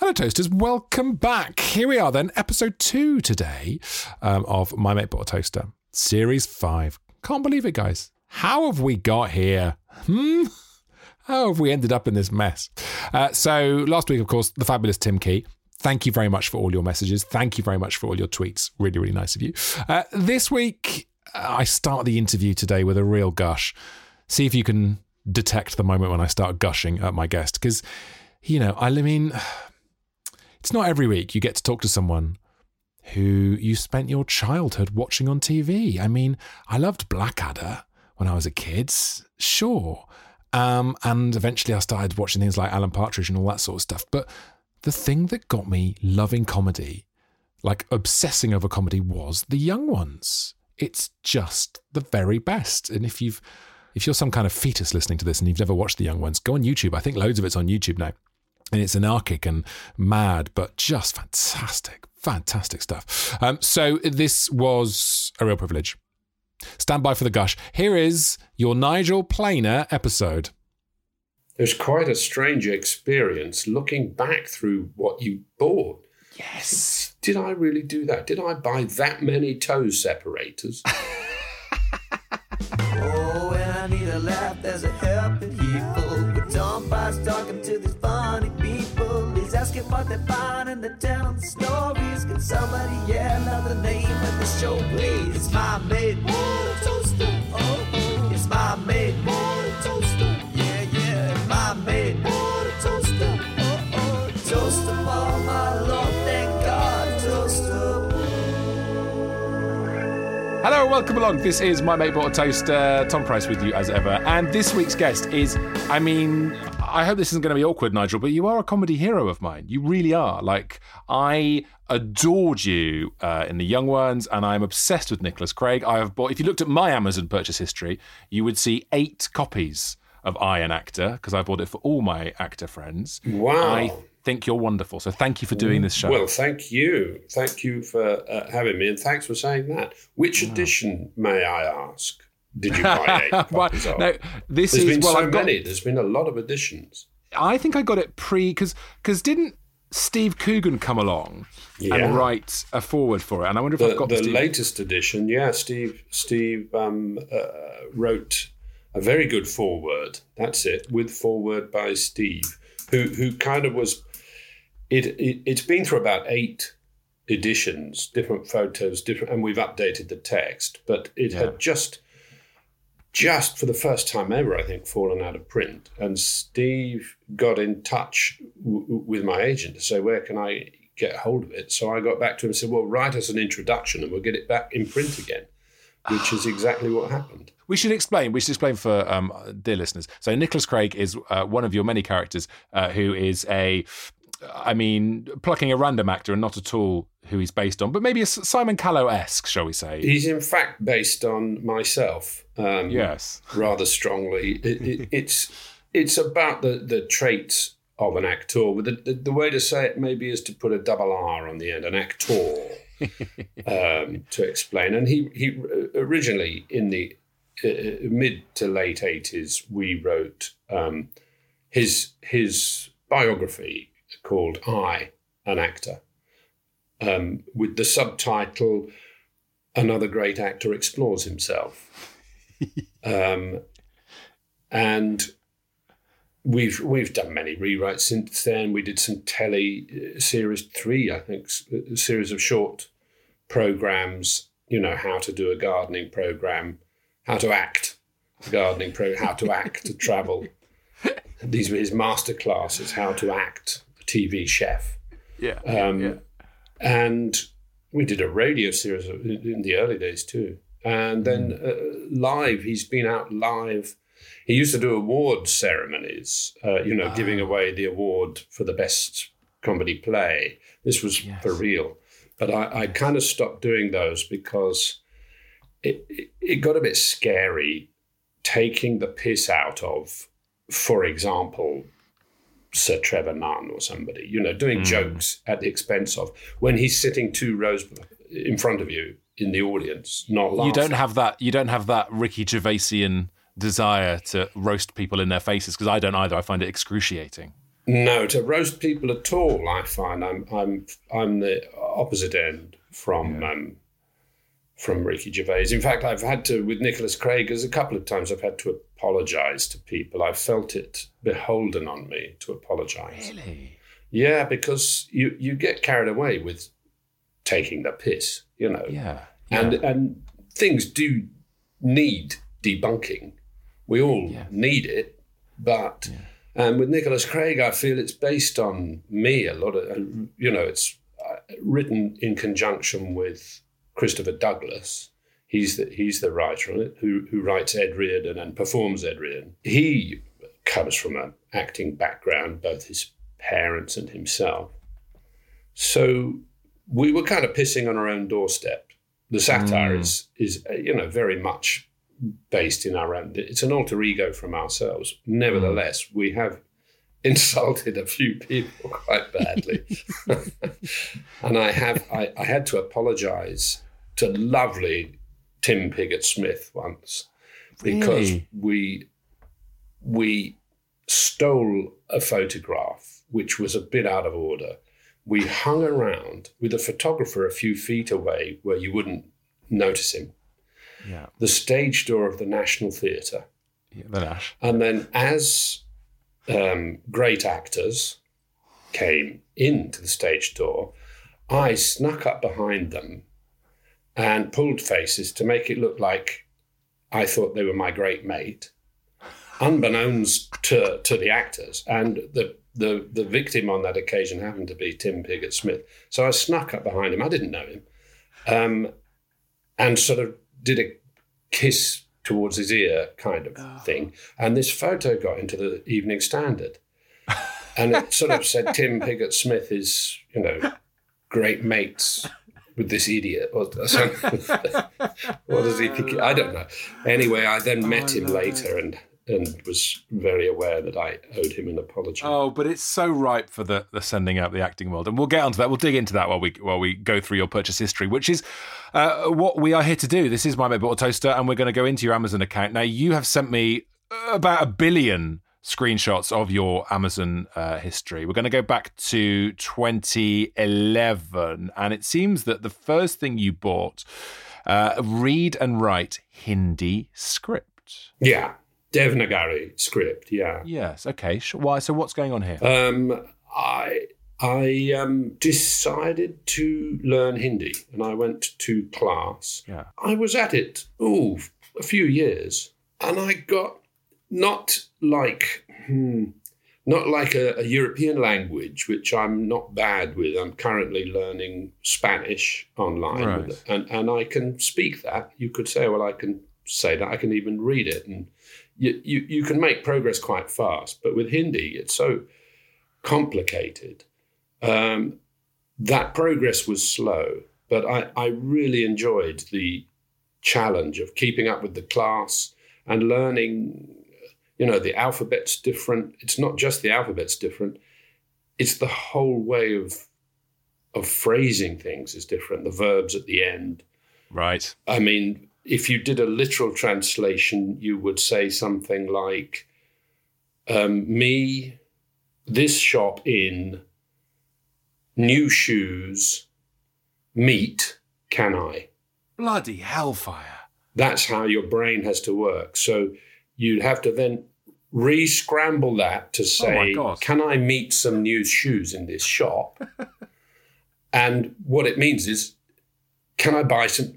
Hello, Toasters. Welcome back. Here we are, then, episode two today um, of My Mate Bought a Toaster, series five. Can't believe it, guys. How have we got here? Hmm? How have we ended up in this mess? Uh, so, last week, of course, the fabulous Tim Key. Thank you very much for all your messages. Thank you very much for all your tweets. Really, really nice of you. Uh, this week, I start the interview today with a real gush. See if you can detect the moment when I start gushing at my guest. Because, you know, I mean, it's not every week you get to talk to someone who you spent your childhood watching on TV. I mean, I loved Blackadder when I was a kid, sure. Um, and eventually I started watching things like Alan Partridge and all that sort of stuff. But the thing that got me loving comedy, like obsessing over comedy, was the young ones. It's just the very best. And if you've if you're some kind of fetus listening to this and you've never watched the young ones, go on YouTube. I think loads of it's on YouTube now and it's anarchic and mad, but just fantastic, fantastic stuff. Um, so this was a real privilege. Stand by for the gush. Here is your Nigel Planer episode. It was quite a strange experience looking back through what you bought. Yes. Did I really do that? Did I buy that many toe separators? Oh, He's asking what they're finding, they're telling stories. Can somebody yell out the name of the show, please? It's my mate, water toaster. Oh, oh, it's my mate, water toaster. Yeah, yeah, it's my mate, water toaster. Oh, oh, toaster for my Lord, thank God, toaster. Hello, welcome along. This is My Mate Bought a Toaster. Tom Price with you as ever. And this week's guest is, I mean, I hope this isn't going to be awkward, Nigel, but you are a comedy hero of mine. You really are. Like, I adored you uh, in The Young Ones, and I'm obsessed with Nicholas Craig. I have bought, if you looked at my Amazon purchase history, you would see eight copies of I, an Actor, because I bought it for all my actor friends. Wow. I think you're wonderful. So thank you for doing this show. Well, thank you. Thank you for uh, having me, and thanks for saying that. Which edition, may I ask, did you buy eight Well, copies no, this There's is been well, so I've got, many. There's been a lot of editions. I think I got it pre because because didn't Steve Coogan come along Yeah. and write a foreword for it? And I wonder if I've got the Steve- latest edition, yeah, Steve Steve um, uh, wrote a very good foreword. That's it, with foreword by Steve, who who kind of was. It, it it's been through about eight editions, different photos, different, and we've updated the text. But it Yeah. had just, just for the first time ever, I think, fallen out of print. And Steve got in touch w- with my agent to say, where can I get hold of it? So I got back to him and said, well, write us an introduction and we'll get it back in print again, which is exactly what happened. We should explain. We should explain for um, dear listeners. So Nicholas Craig is uh, one of your many characters uh, who is a, I mean, plucking a random actor and not at all who he's based on, but maybe Simon Callow esque, shall we say? He's in fact based on myself. Um, yes. rather strongly. It, it, it's it's about the, the traits of an actor. The, the, the way to say it maybe is to put a double R on the end, an actor, um, to explain. And he he originally in the uh, mid to late eighties, we wrote um, his his biography called "I, an Actor," um, with the subtitle "Another Great Actor Explores Himself." um, and we've we've done many rewrites since then. We did some telly uh, series three, I think, a series of short programs. You know how to do a gardening program, how to act a gardening pro, how to act to travel. These were his master classes, how to act TV chef. Yeah. Um, yeah. and we did a radio series in the early days too. And then uh, live, he's been out live he used to do award ceremonies, uh, you know, giving away the award for the best comedy play. This was for real. But I, I kind of stopped doing those because it, it, it got a bit scary taking the piss out of, for example, Sir Trevor Nunn or somebody, you know, doing jokes at the expense of when he's sitting two rows in front of you in the audience, not laughing. You don't have that. You don't have that Ricky Gervaisian desire to roast people in their faces because I don't either. I find it excruciating. No, to roast people at all, I find I'm I'm I'm the opposite end from um, from Ricky Gervais. In fact, I've had to with Nicholas Craig. There's a couple of times I've had to apologise to people. I felt it beholden on me to apologise. Really? Yeah, because you you get carried away with taking the piss, you know. Yeah. And and things do need debunking. We all need it, but um, with Nicholas Craig, I feel it's based on me a lot of. You know, it's uh, written in conjunction with Christopher Douglas. He's the he's the writer on it who who writes Ed Reardon and performs Ed Reardon. He comes from an acting background, both his parents and himself. So we were kind of pissing on our own doorstep. The satire is is uh, you know very much based in our own. It's an alter ego from ourselves. Nevertheless, we have insulted a few people quite badly, and I have I, I had to apologise to lovely Tim Pigott Smith once because Really? we we stole a photograph which was a bit out of order. We hung around with a photographer a few feet away where you wouldn't notice him. Yeah. The stage door of the National Theatre. yeah the Nash. And then, as um, great actors came into the stage door, I snuck up behind them and pulled faces to make it look like I thought they were my great mate, unbeknownst to, to the actors. And the, the, the victim on that occasion happened to be Tim Pigott Smith. So I snuck up behind him. I didn't know him. Um, and sort of did a kiss towards his ear kind of thing. And this photo got into the Evening Standard. And it sort of said Tim Pigott Smith is, you know, great mates with this idiot. Or what does he think? I don't know. Anyway, I then met him later and, and was very aware that I owed him an apology. Oh, but it's so ripe for the, the sending out the acting world, and we'll get onto that. We'll dig into that while we while we go through your purchase history, which is uh, what we are here to do. This is my a toaster, and we're going to go into your Amazon account. Now, you have sent me about a billion screenshots of your Amazon uh, history. We're going to go back to 2011, and it seems that the first thing you bought, uh, read and write Hindi script. Yeah, Devnagari script, yeah. Yes. Okay. Why? So what's going on here? Um, I I um, decided to learn Hindi, and I went to class. Yeah. I was at it oh a few years, and I got not like hmm, not like a, a European language, which I'm not bad with. I'm currently learning Spanish online, Right. and and I can speak that. You could say, well, I can say that. I can even read it, and you you, you can make progress quite fast. But with Hindi, it's so complicated. Um, that progress was slow, but I, I really enjoyed the challenge of keeping up with the class and learning. You know, the alphabet's different. It's not just the alphabet's different. It's the whole way of of phrasing things is different. The verbs at the end. Right. I mean, if you did a literal translation, you would say something like, um, "Me, this shop in, new shoes, meat, can I?" Bloody hellfire. That's how your brain has to work. So you'd have to then re-scramble that to say, God. "Can I meet some new shoes in this shop?" and what it means is, "Can I buy some?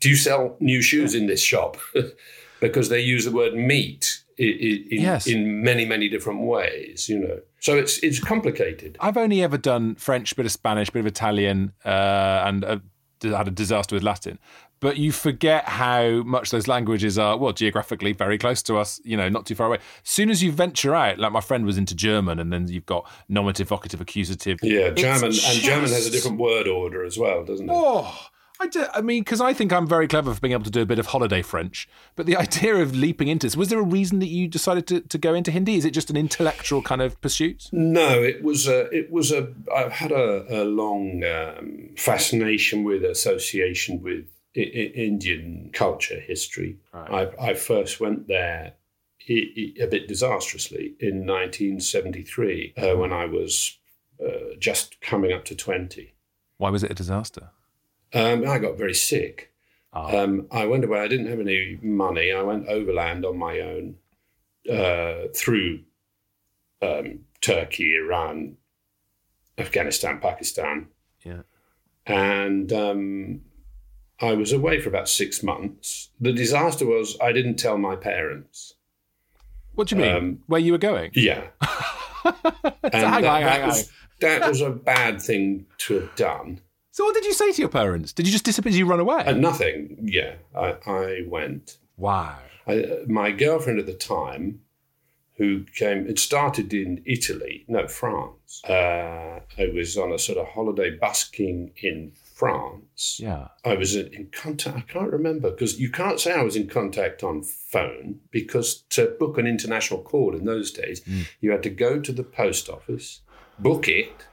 Do you sell new shoes in this shop?" because they use the word meet in, Yes. in many many different ways. You know, so it's it's complicated. I've only ever done French, bit of Spanish, bit of Italian, uh, and a had a disaster with Latin. But you forget how much those languages are, well, geographically very close to us, you know, not too far away. As soon as you venture out, like my friend was into German, and then you've got nominative, vocative, accusative. Yeah, German and German has a different word order as well, doesn't it? Oh, I, do, I mean, because I think I'm very clever for being able to do a bit of holiday French. But the idea of leaping into this, was there a reason that you decided to, to go into Hindi? Is it just an intellectual kind of pursuit? No, it was a. It was a. I've had a, a long um, fascination with association with Indian culture history. I, I first went there a bit disastrously in 1973 uh, when I was uh, just coming up to 20. Why was it a disaster? Um, I got very sick. Um, I went away. I didn't have any money. I went overland on my own uh, through um, Turkey, Iran, Afghanistan, Pakistan, Yeah. and um, I was away for about six months. The disaster was I didn't tell my parents. What do you mean? Um, Where you were going? Yeah, hang on, that, hang that on, was that was a bad thing to have done. So what did you say to your parents? Did you just disappear? Did you run away? And nothing. Yeah, I, I went. wow. I, my girlfriend at the time, who came, it started in Italy, no, France. Uh, I was on a sort of holiday busking in France. Yeah. I was in, contact, I can't remember, because you can't say I was in contact on phone, because to book an international call in those days, you had to go to the post office, book it,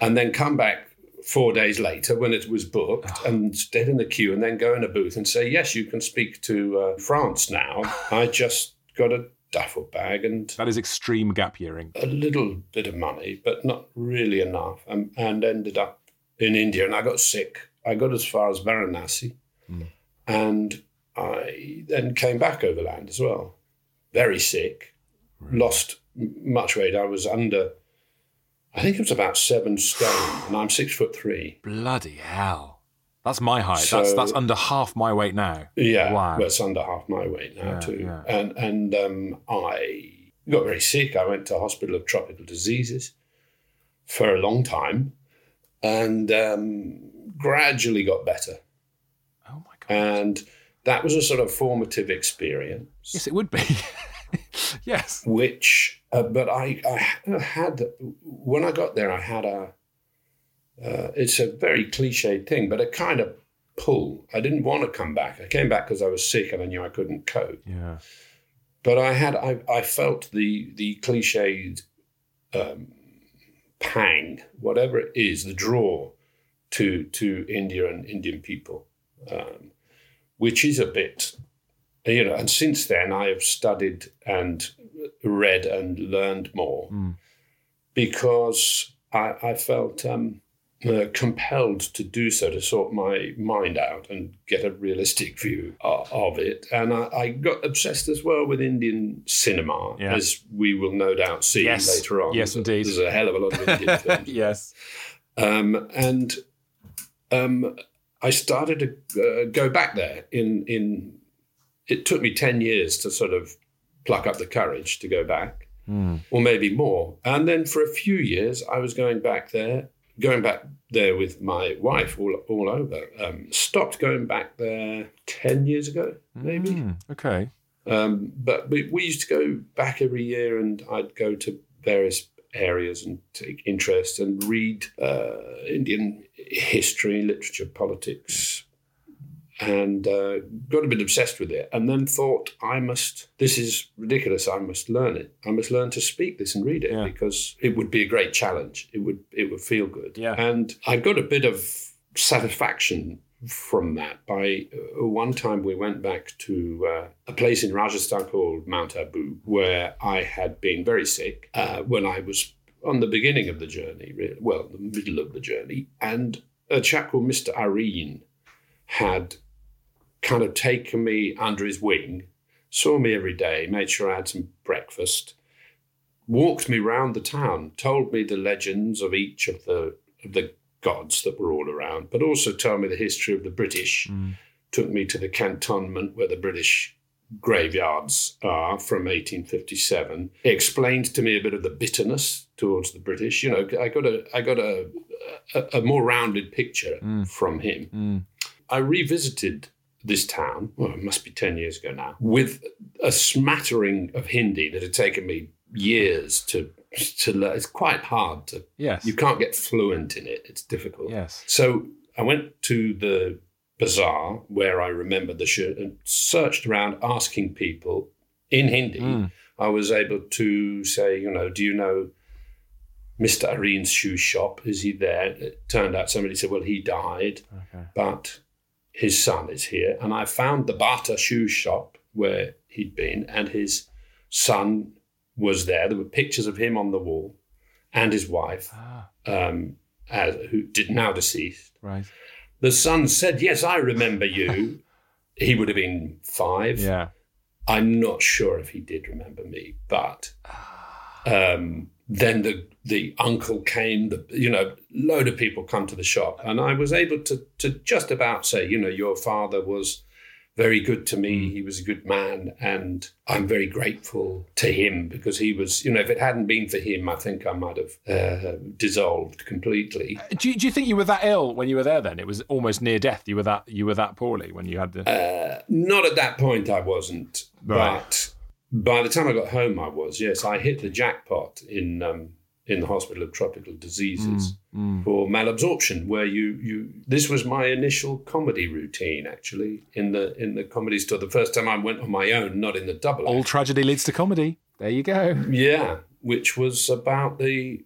and then come back four days later when it was booked and stand in the queue and then go in a booth and say, Yes, you can speak to uh, France now. I just got a duffel bag and That is extreme gap yearing. a little bit of money, but not really enough, and, and ended up in India. And I got sick. I got as far as Varanasi, and I then came back overland as well. Very sick, lost much weight. I was under, I think it was about seven stone, and I'm six foot three. Bloody hell. That's my height. So- that's that's under half my weight now. Yeah, Wow. well, it's under half my weight now Yeah, too. yeah. And and um, I got very sick. I went to hospital of tropical diseases for a long time, and um, gradually got better. Oh my god. And that was a sort of formative experience, yes, it would be. yes. which. Uh, but I, I had when I got there, I had a. Uh, it's a very cliched thing, but a kind of pull. I didn't want to come back. I came back because I was sick and I knew I couldn't cope. Yeah. but I had I, I felt the the cliched um, pang, whatever it is, the draw to to India and Indian people, um, which is a bit, you know. And since then, I have studied and read and learned more because I, I felt. Um, uh, compelled to do so to sort my mind out and get a realistic view of, of it. And I, I got obsessed as well with Indian cinema, Yeah. as we will no doubt see Yes. later on. Yes, There's a- indeed. There's a hell of a lot of Indian films. yes. Um, and um, I started to uh, go back there. In in it took me ten years to sort of pluck up the courage to go back, or maybe more. And then for a few years, I was going back there, going back there with my wife all all over. Um, stopped going back there ten years ago, maybe. Hmm, okay. Um, but we, we used to go back every year, and I'd go to various areas and take interest and read uh, Indian history, literature, politics, and uh, got a bit obsessed with it. And then thought, I must. This is ridiculous. I must learn it. I must learn to speak this and read it Yeah. because it would be a great challenge. It would it would feel good. Yeah. And I got a bit of satisfaction from that. By uh, one time, we went back to uh, a place in Rajasthan called Mount Abu, where I had been very sick uh, when I was on the beginning of the journey, really, well, the middle of the journey. And a chap called Mr. Areen had kind of taken me under his wing, saw me every day, made sure I had some breakfast, walked me round the town, told me the legends of each of the of the gods that were all around, but also told me the history of the British. Hmm. Took me to the cantonment where the British graveyards are from 1857. He explained to me a bit of the bitterness towards the British. You know, I got a I got a a, a more rounded picture hmm. from him. Hmm. I revisited this town, well, it must be 10 years ago now, with a smattering of Hindi that had taken me years to to learn. It's quite hard to, Yes. you can't get fluent in it. It's difficult. Yes. So I went to the bazaar where I remember the show and searched around asking people in Hindi. Mm. I was able to say, you know, do you know Mr. Areen's shoe shop? Is he there? It turned out somebody said, well, he died, Okay. but his son is here. And I found the Bata shoe shop where he'd been, and his son was there. There were pictures of him on the wall and his wife, Ah, um, as, who did now deceased. right. The son said, Yes, I remember you. he would have been five. Yeah. I'm not sure if he did remember me, but um, then the the uncle came. The you know, load of people come to the shop, and I was able to to just about say, you know, your father was very good to me. He was a good man, and I'm very grateful to him because he was, you know, if it hadn't been for him, I think I might have uh, dissolved completely. Do you, do you think you were that ill when you were there? Then it was almost near death. You were that you were that poorly when you had the. Uh, not at that point, I wasn't. Right. But by the time I got home, I was. Yes, I hit the jackpot in um, in the Hospital of Tropical Diseases for malabsorption, where you you. This was my initial comedy routine, actually, in the in the comedy store. The first time I went on my own, not in the double. All act. tragedy leads to comedy. There you go. Yeah, which was about the.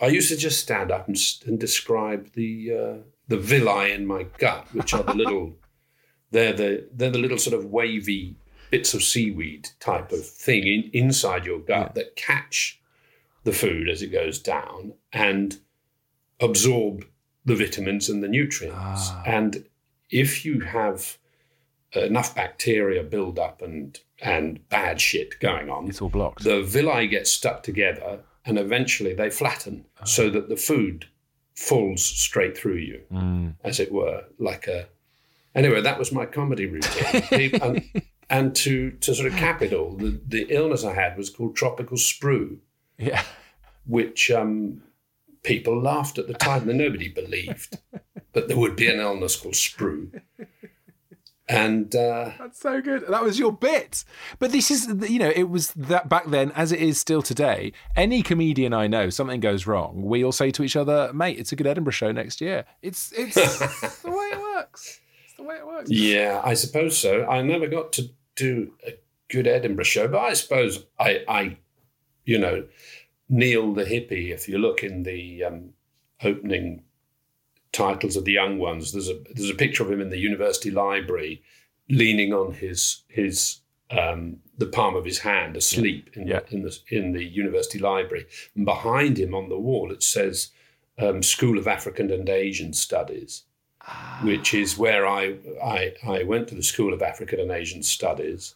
I used to just stand up and, and describe the uh, the villi in my gut, which are the little. They're the they're the little sort of wavy bits of seaweed type of thing in, inside your gut that catch the food as it goes down and absorb the vitamins and the nutrients. Ah. And if you have enough bacteria build up and and bad shit going on, It's all blocked. the villi get stuck together and eventually they flatten ah. so that the food falls straight through you, mm. as it were, like a. Anyway, that was my comedy routine. People- and, to, to sort of cap it all, the, the illness I had was called tropical sprue, yeah. which um, people laughed at the time and nobody believed that there would be an illness called sprue. And uh, That's so good. That was your bit. But this is, you know, it was that back then, as it is still today. Any comedian I know, something goes wrong, we all say to each other, "Mate, it's a good Edinburgh show next year." It's it's the way it works. It's the way it works. Yeah, I suppose so. I never got to do a good Edinburgh show, but I suppose I, I you know, Neil the hippie. If you look in the um, opening titles of the young ones, there's a there's a picture of him in the university library, leaning on his his um, the palm of his hand, asleep in, Yeah. the, in the in the university library. And behind him on the wall, it says um, School of African and Asian Studies which is where I, I I went to the School of African and Asian Studies.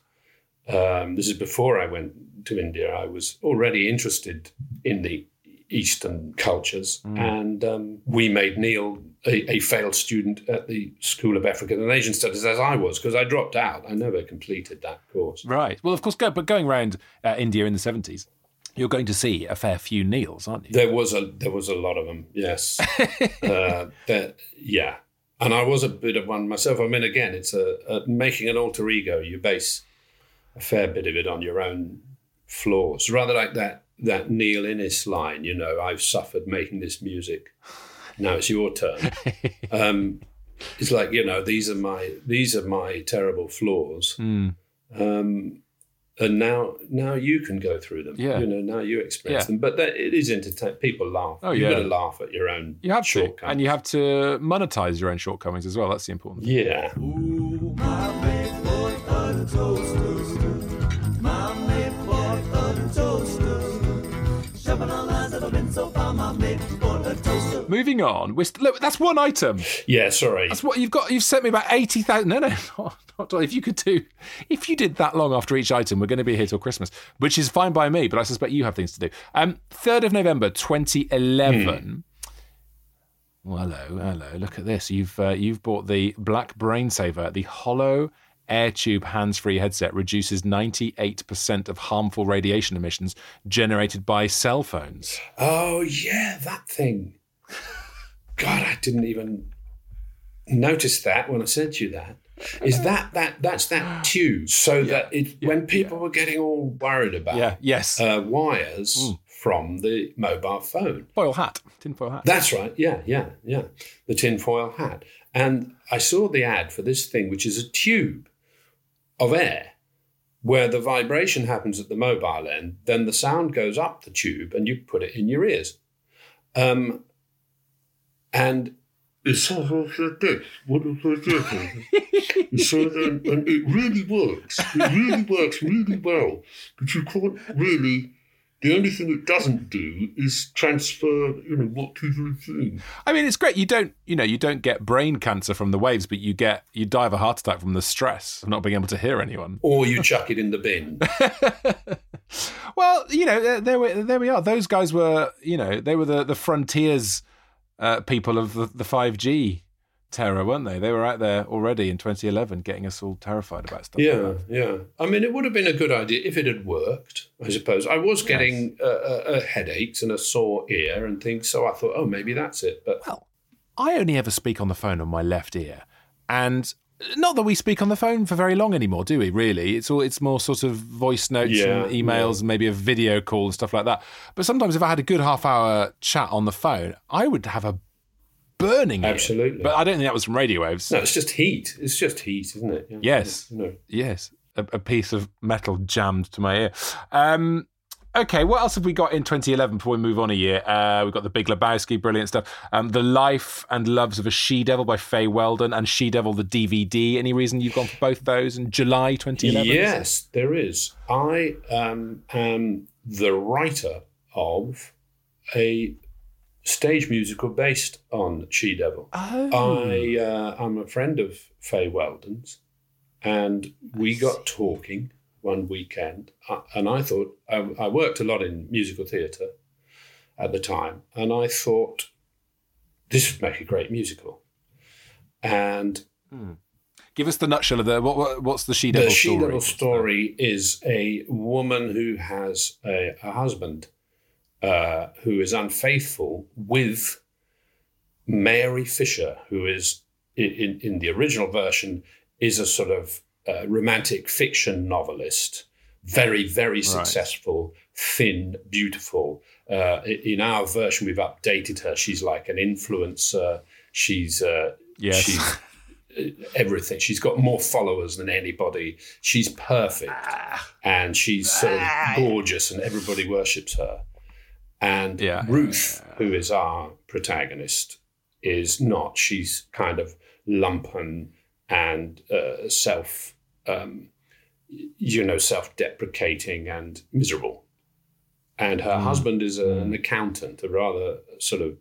Um, this is before I went to India. I was already interested in the Eastern cultures, and um, we made Neil a, a failed student at the School of African and Asian Studies, as I was, because I dropped out. I never completed that course. Right. Well, of course, go, but going around uh, India in the seventies, you're going to see a fair few Neils, aren't you? There was a there was a lot of them. Yes, uh, that yeah, and I was a bit of one myself. I mean, again, it's a, a making an alter ego. You base a fair bit of it on your own flaws, rather like that that Neil Innes line. You know, I've suffered making this music. Now it's your turn. um, it's like you know these are my these are my terrible flaws. Mm. Um, and now, now you can go through them. Yeah. You know, now you experience Yeah. them. But that, it is entertaining. People laugh. Oh, You've yeah. got to laugh at your own You have to, shortcomings. and you have to monetize your own shortcomings as well. That's the important. thing. Yeah. Ooh, my Moving on, we're st- look, that's one item. Yeah, sorry. That's what you've got. You've sent me about eighty thousand. No, no, not, not, if you could do, if you did that long after each item, we're going to be here till Christmas, which is fine by me. But I suspect you have things to do. Um, third of November, twenty eleven. Well, hello, hello. Look at this. You've uh, you've bought the Black Brain Saver, the hollow air tube hands-free headset reduces 98% of harmful radiation emissions generated by cell phones. Oh, yeah, that thing. God, I didn't even notice that when I said to you that. Is that that that's that tube? So that it when people were getting all worried about Yeah. Yes. uh, wires from the mobile phone. foil hat. Tinfoil hat. That's right. Yeah, yeah, yeah. The tinfoil hat. And I saw the ad for this thing, which is a tube of air where the vibration happens at the mobile end, then the sound goes up the tube and you put it in your ears. Um, and it sounds like this. What is it? so then, and it really works. It really works really well. But you can't really. The only thing it doesn't do is transfer, you know, what people are saying. I mean, it's great. You don't, you know, you don't get brain cancer from the waves, but you get, you die of a heart attack from the stress of not being able to hear anyone. Or you chuck it in the bin. Well, you know, there, there, we, there we are. Those guys were, you know, they were the the frontiers uh, people of the, the 5G terror, weren't they? They were out there already in 2011, getting us all terrified about stuff. Yeah, that. yeah. I mean, it would have been a good idea if it had worked. I suppose I was getting uh, uh, uh, headaches and a sore ear and things, so I thought, oh, maybe that's it. But Well, I only ever speak on the phone on my left ear, and not that we speak on the phone for very long anymore, do we? Really, it's all it's more sort of voice notes Yeah, and emails, and maybe a video call and stuff like that. But sometimes, if I had a good half hour chat on the phone, I would have a burning ear. Absolutely. But I don't think that was from radio waves. no, it's just heat. It's just heat, isn't it? Yeah. Yes. No. Yes, a, a piece of metal jammed to my ear. Um, okay, what else have we got in 2011 before we move on a year? Uh, we've got The Big Lebowski, brilliant stuff. Um, the Life and Loves of a She Devil by Fay Weldon and She Devil the DVD. Any reason you've gone for both those in July 2011? Yes, there is. I um, am the writer of a stage musical based on She Devil. Oh. I uh, I'm a friend of Fay Weldon's, and we got talking one weekend, uh, and I thought I, I worked a lot in musical theatre at the time, and I thought this would make a great musical. And Give us the nutshell of the what, what, what's the She Devil the She story? Devil story is a woman who has a, a husband uh, who is unfaithful with Mary Fisher, who is in, in the original version is a sort of uh, romantic fiction novelist, very very successful, thin, beautiful. Uh, in our version, we've updated her. She's like an influencer. She's uh, Yes. she's everything. She's got more followers than anybody. She's perfect, and she's sort of gorgeous, and everybody worships her. And Yeah. Ruth, who is our protagonist, is not. She's kind of lumpen and uh, self, um, you know, self-deprecating and miserable. And her husband is an accountant, a rather sort of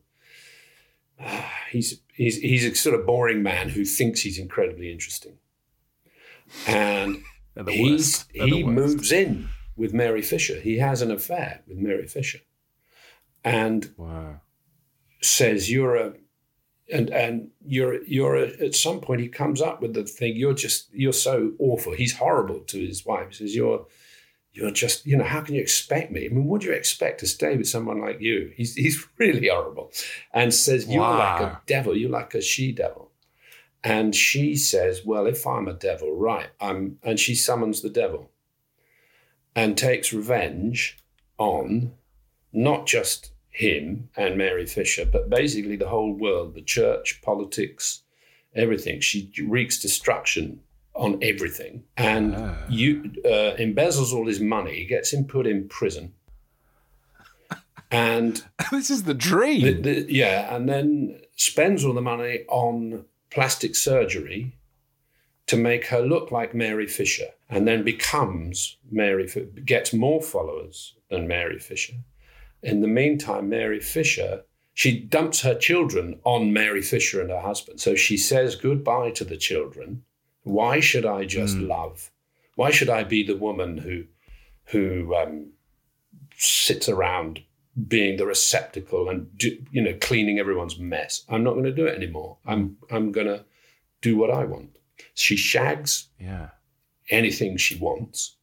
he's he's he's a sort of boring man who thinks he's incredibly interesting, and he's worst. They're the he moves in with Mary Fisher. He has an affair with Mary Fisher, and Wow. says you're a and and you're you're a, at some point he comes up with the thing you're just you're so awful. He's horrible to his wife. He says you're you're just you know how can you expect me? I mean what do you expect to stay with someone like you? He's he's really horrible. And says you're like a devil. You're like a she devil. And she says well if i'm a devil right i'm and she summons the devil and takes revenge on not just him and Mary Fisher, but basically the whole world, the church, politics, everything. She wreaks destruction on everything and you uh, embezzles all his money, gets him put in prison. And this is the dream. the, the, yeah, and then spends all the money on plastic surgery to make her look like Mary Fisher, and then becomes Mary, gets more followers than Mary Fisher. In the meantime, Mary Fisher, she dumps her children on Mary Fisher and her husband. So she says goodbye to the children. Why should I just love? Why should I be the woman who, who um, sits around being the receptacle and do, you know cleaning everyone's mess. I'm not going to do it anymore. I'm I'm going to do what I want. She shags yeah. anything she wants.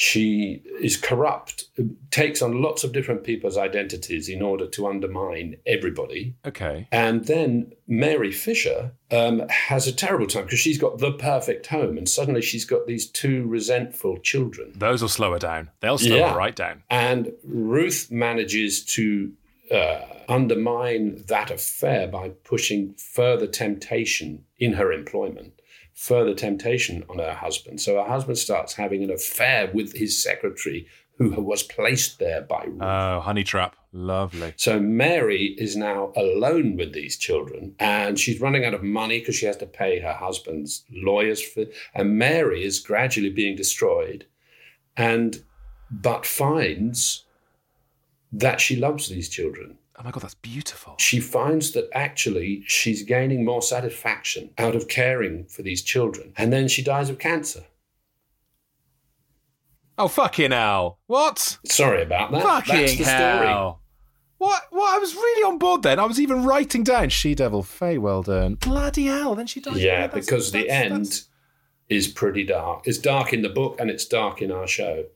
She is corrupt, takes on lots of different people's identities in order to undermine everybody. Okay. And then Mary Fisher um, has a terrible time because she's got the perfect home, and suddenly she's got these two resentful children. Those will slow her down. They'll slow Yeah. her right down. And Ruth manages to uh, undermine that affair by pushing further temptation in her employment, further temptation on her husband. So her husband starts having an affair with his secretary, who was placed there by Ruth. Oh, honey trap. Lovely. So Mary is now alone with these children and she's running out of money because she has to pay her husband's lawyers for and Mary is gradually being destroyed and but finds that she loves these children. Oh my god, that's beautiful. She finds that actually she's gaining more satisfaction out of caring for these children. And then she dies of cancer. Oh fucking hell! What? Sorry about that. That's fucking the story. hell! What? What? I was really on board then. I was even writing down she devil Faye. Well done. Bloody hell! Then she dies. Yeah, that's- because the that's- end that's- is pretty dark. It's dark in the book and it's dark in our show.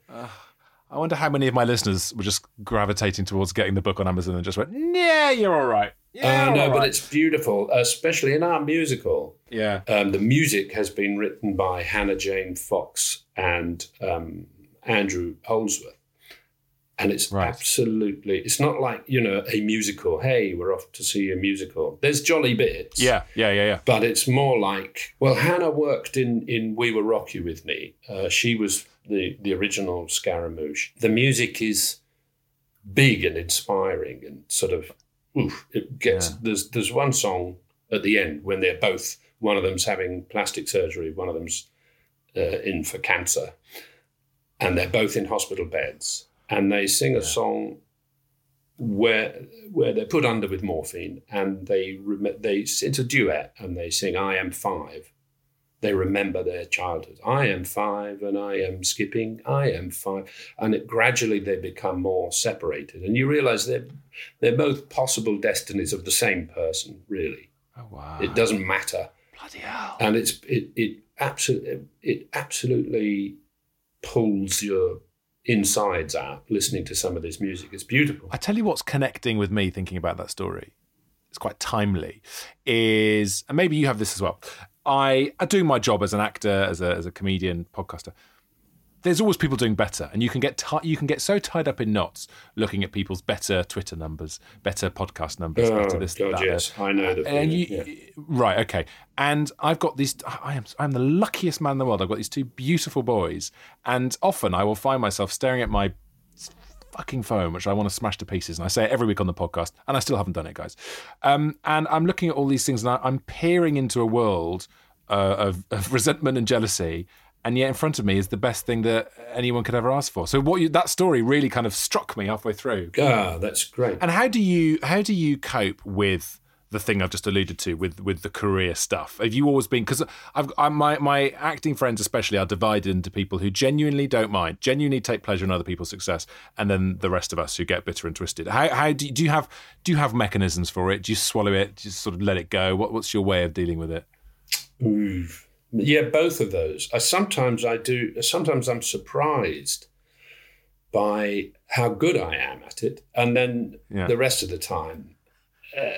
I wonder how many of my listeners were just gravitating towards getting the book on Amazon and just went, "Yeah, you're all right." Yeah, Uh, no, all but it's beautiful, especially in our musical. yeah. Um, the music has been written by Hannah Jane Fox and um, Andrew Holdsworth. And it's Right. absolutely, it's not like, you know, a musical. Hey, we're off to see a musical. There's jolly bits. Yeah, yeah, yeah, yeah. But it's more like, well, Hannah worked in, in We Will Rock You. Uh, she was the, the original Scaramouche. The music is big and inspiring and sort of, oof, it gets, Yeah. there's, there's one song at the end when they're both, one of them's having plastic surgery, one of them's uh, in for cancer, and they're both in hospital beds. And they sing a song where where they're put under with morphine and they they it's a duet and they sing I am 5 they remember their childhood I am 5 and I am skipping I am 5 and it gradually they become more separated and you realize they're they're both possible destinies of the same person really Oh wow. it doesn't matter Bloody hell. and it's it it absolutely it absolutely pulls your insides out listening to some of this music it's beautiful I tell you what's connecting with me thinking about that story. It's quite timely. Is and maybe you have this as well. I I do my job as an actor, as a as a comedian, podcaster. There's always people doing better, and you can get ti you can get so tied up in knots looking at people's better Twitter numbers, better podcast numbers, Oh, better this, God, that, yes, I know the and you, yeah. right, okay. And I've got these. I am. I'm the luckiest man in the world. I've got these two beautiful boys, and often I will find myself staring at my fucking phone, which I want to smash to pieces. And I say it every week on the podcast, and I still haven't done it, guys. Um, and I'm looking at all these things, and I, I'm peering into a world uh, of, of resentment and jealousy. And yet, in front of me is the best thing that anyone could ever ask for. So, what you, that story really kind of struck me halfway through. Ah, that's great. And how do you how do you cope with the thing I've just alluded to with with the career stuff? Have you always been because I've I, my my acting friends especially are divided into people who genuinely don't mind, genuinely take pleasure in other people's success, and then the rest of us who get bitter and twisted. How how do you, do you have do you have mechanisms for it? Do you swallow it? Do you sort of let it go? What what's your way of dealing with it? Ooh. Yeah, both of those. I sometimes I do. Sometimes I'm surprised by how good I am at it, and then Yeah. the rest of the time, uh,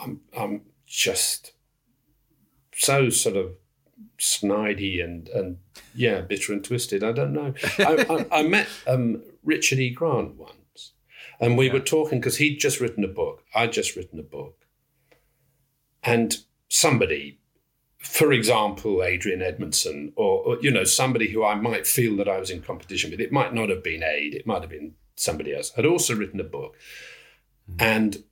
I'm I'm just so sort of snidey and and yeah, bitter and twisted. I don't know. I, I, I met um, Richard E. Grant once, and we were talking because he'd just written a book. I'd just written a book, and somebody for example, Adrian Edmondson, or, or, you know somebody who I might feel that I was in competition with. It might not have been Ade. It might have been somebody else. Had also written a book, and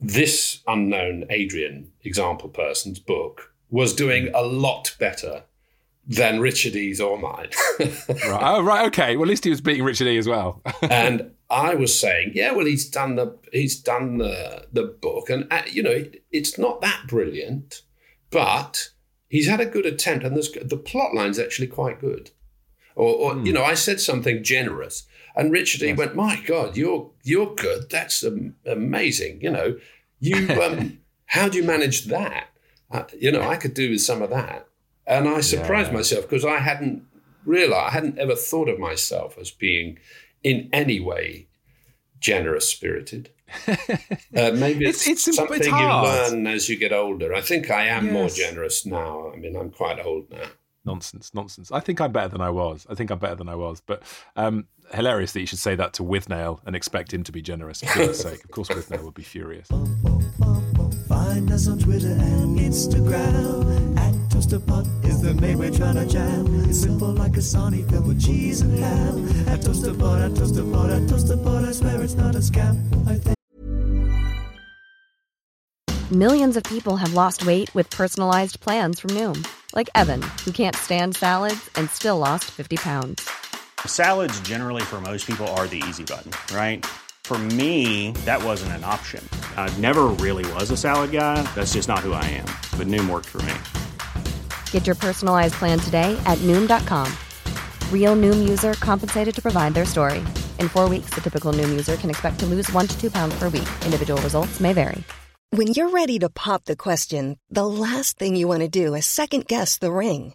this unknown Adrian example person's book was doing a lot better than Richard E's or mine. Right. Oh right, okay. Well, at least he was beating Richard E as well. and I was saying, yeah, well, he's done the he's done the the book, and uh, you know, it, it's not that brilliant, but he's had a good attempt, and there's, the plot line's actually quite good. Or, or you know, I said something generous, and Richard E went, "My God, you're you're good. That's um, amazing. You know, you um, how do you manage that? Uh, you know, I could do with some of that." And I surprised Yeah. myself because I hadn't realized I hadn't ever thought of myself as being in any way generous spirited. uh, maybe it's, It's- it's- something you learn as you get older. I think I am more generous now. I mean, I'm quite old now. Nonsense, nonsense. I think I'm better than I was. I think I'm better than I was. But um, hilarious that you should say that to Withnail and expect him to be generous. For goodness sake, of course, Withnail would be furious. Find us on Twitter and Instagram. At ToasterPod is the name we're trying to jam. It's simple like a Sony filled with cheese and ham. At ToasterPod, at ToasterPod, at ToasterPod, I swear it's not a scam. I think. Millions of people have lost weight with personalized plans from Noom, like Evan, who can't stand salads and still lost 50 pounds. Salads, generally, for most people, are the easy button, right? For me, that wasn't an option. I never really was a salad guy. That's just not who I am. But Noom worked for me. Get your personalized plan today at Noom.com. Real Noom user compensated to provide their story. In four weeks, the typical Noom user can expect to lose one to two pounds per week. Individual results may vary. When you're ready to pop the question, the last thing you want to do is second guess the ring.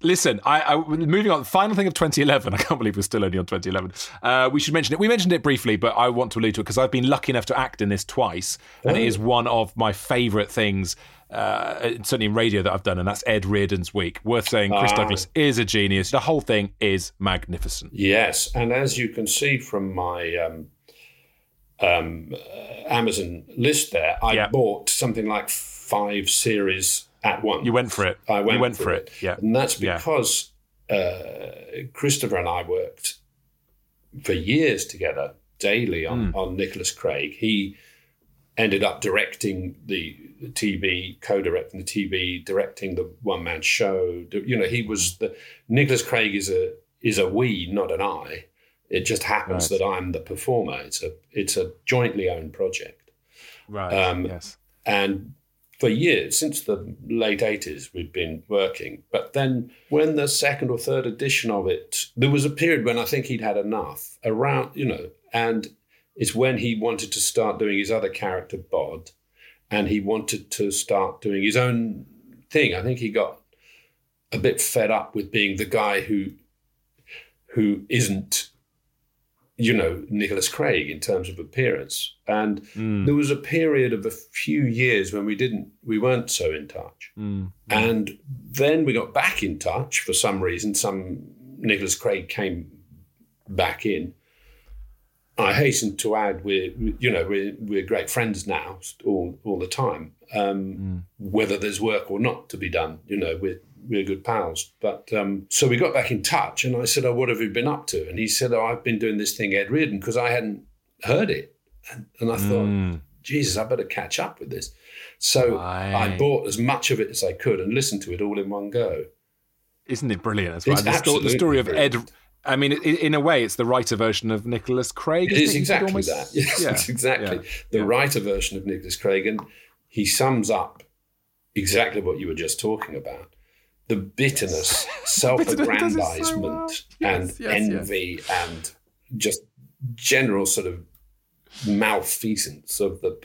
Listen, I, I moving on. Final thing of 2011. I can't believe we're still only on 2011. Uh, we should mention it. We mentioned it briefly, but I want to allude to it because I've been lucky enough to act in this twice, and it is one of my favourite things. Uh, certainly in radio that I've done, and that's Ed Reardon's week. Worth saying, Chris Ah. Douglas is a genius. The whole thing is magnificent. Yes, and as you can see from my um, um, uh, Amazon list there, I Yeah. bought something like five series at once. You went for it. I went, You went for, for it. it, yeah. and that's Yeah. because uh, Christopher and I worked for years together daily on Hmm. on Nicholas Craig. He ended up directing the TV, co-directing the TV, directing the one-man show. You know, he was the Nicholas Craig is a is a we, not an I. It just happens Right. that I'm the performer. It's a it's a jointly owned project. Right. Um, yes. And for years, since the late 80s, we'd been working. But then when the second or third edition of it, there was a period when I think he'd had enough around, you know, and it's when he wanted to start doing his other character, Bod, and he wanted to start doing his own thing. I think he got a bit fed up with being the guy who who isn't you know Nicholas Craig in terms of appearance. And Mm. there was a period of a few years when we didn't we weren't so in touch. Mm. and then we got back in touch for some reason. Some Nicholas Craig came back in I hasten to add we're you know we're we're great friends now all all the time um, whether there's work or not to be done you know we're we're good pals. But um, so we got back in touch and I said oh what have you been up to? And he said oh I've been doing this thing Ed Reardon because I hadn't heard it. And, and I thought Mm. Jesus I better catch up with this. So I bought as much of it as I could and listened to it all in one go. Isn't it brilliant as well? The, sto- the story of Ed. I mean, in, a way, it's the writer version of Nicholas Craig. It is exactly almost- that. Yes, Yeah. it's exactly Yeah. the Yeah. writer version of Nicholas Craig, and he sums up exactly what you were just talking about: the bitterness, self-aggrandizement, Yes, and yes, yes. envy, and just general sort of malfeasance of the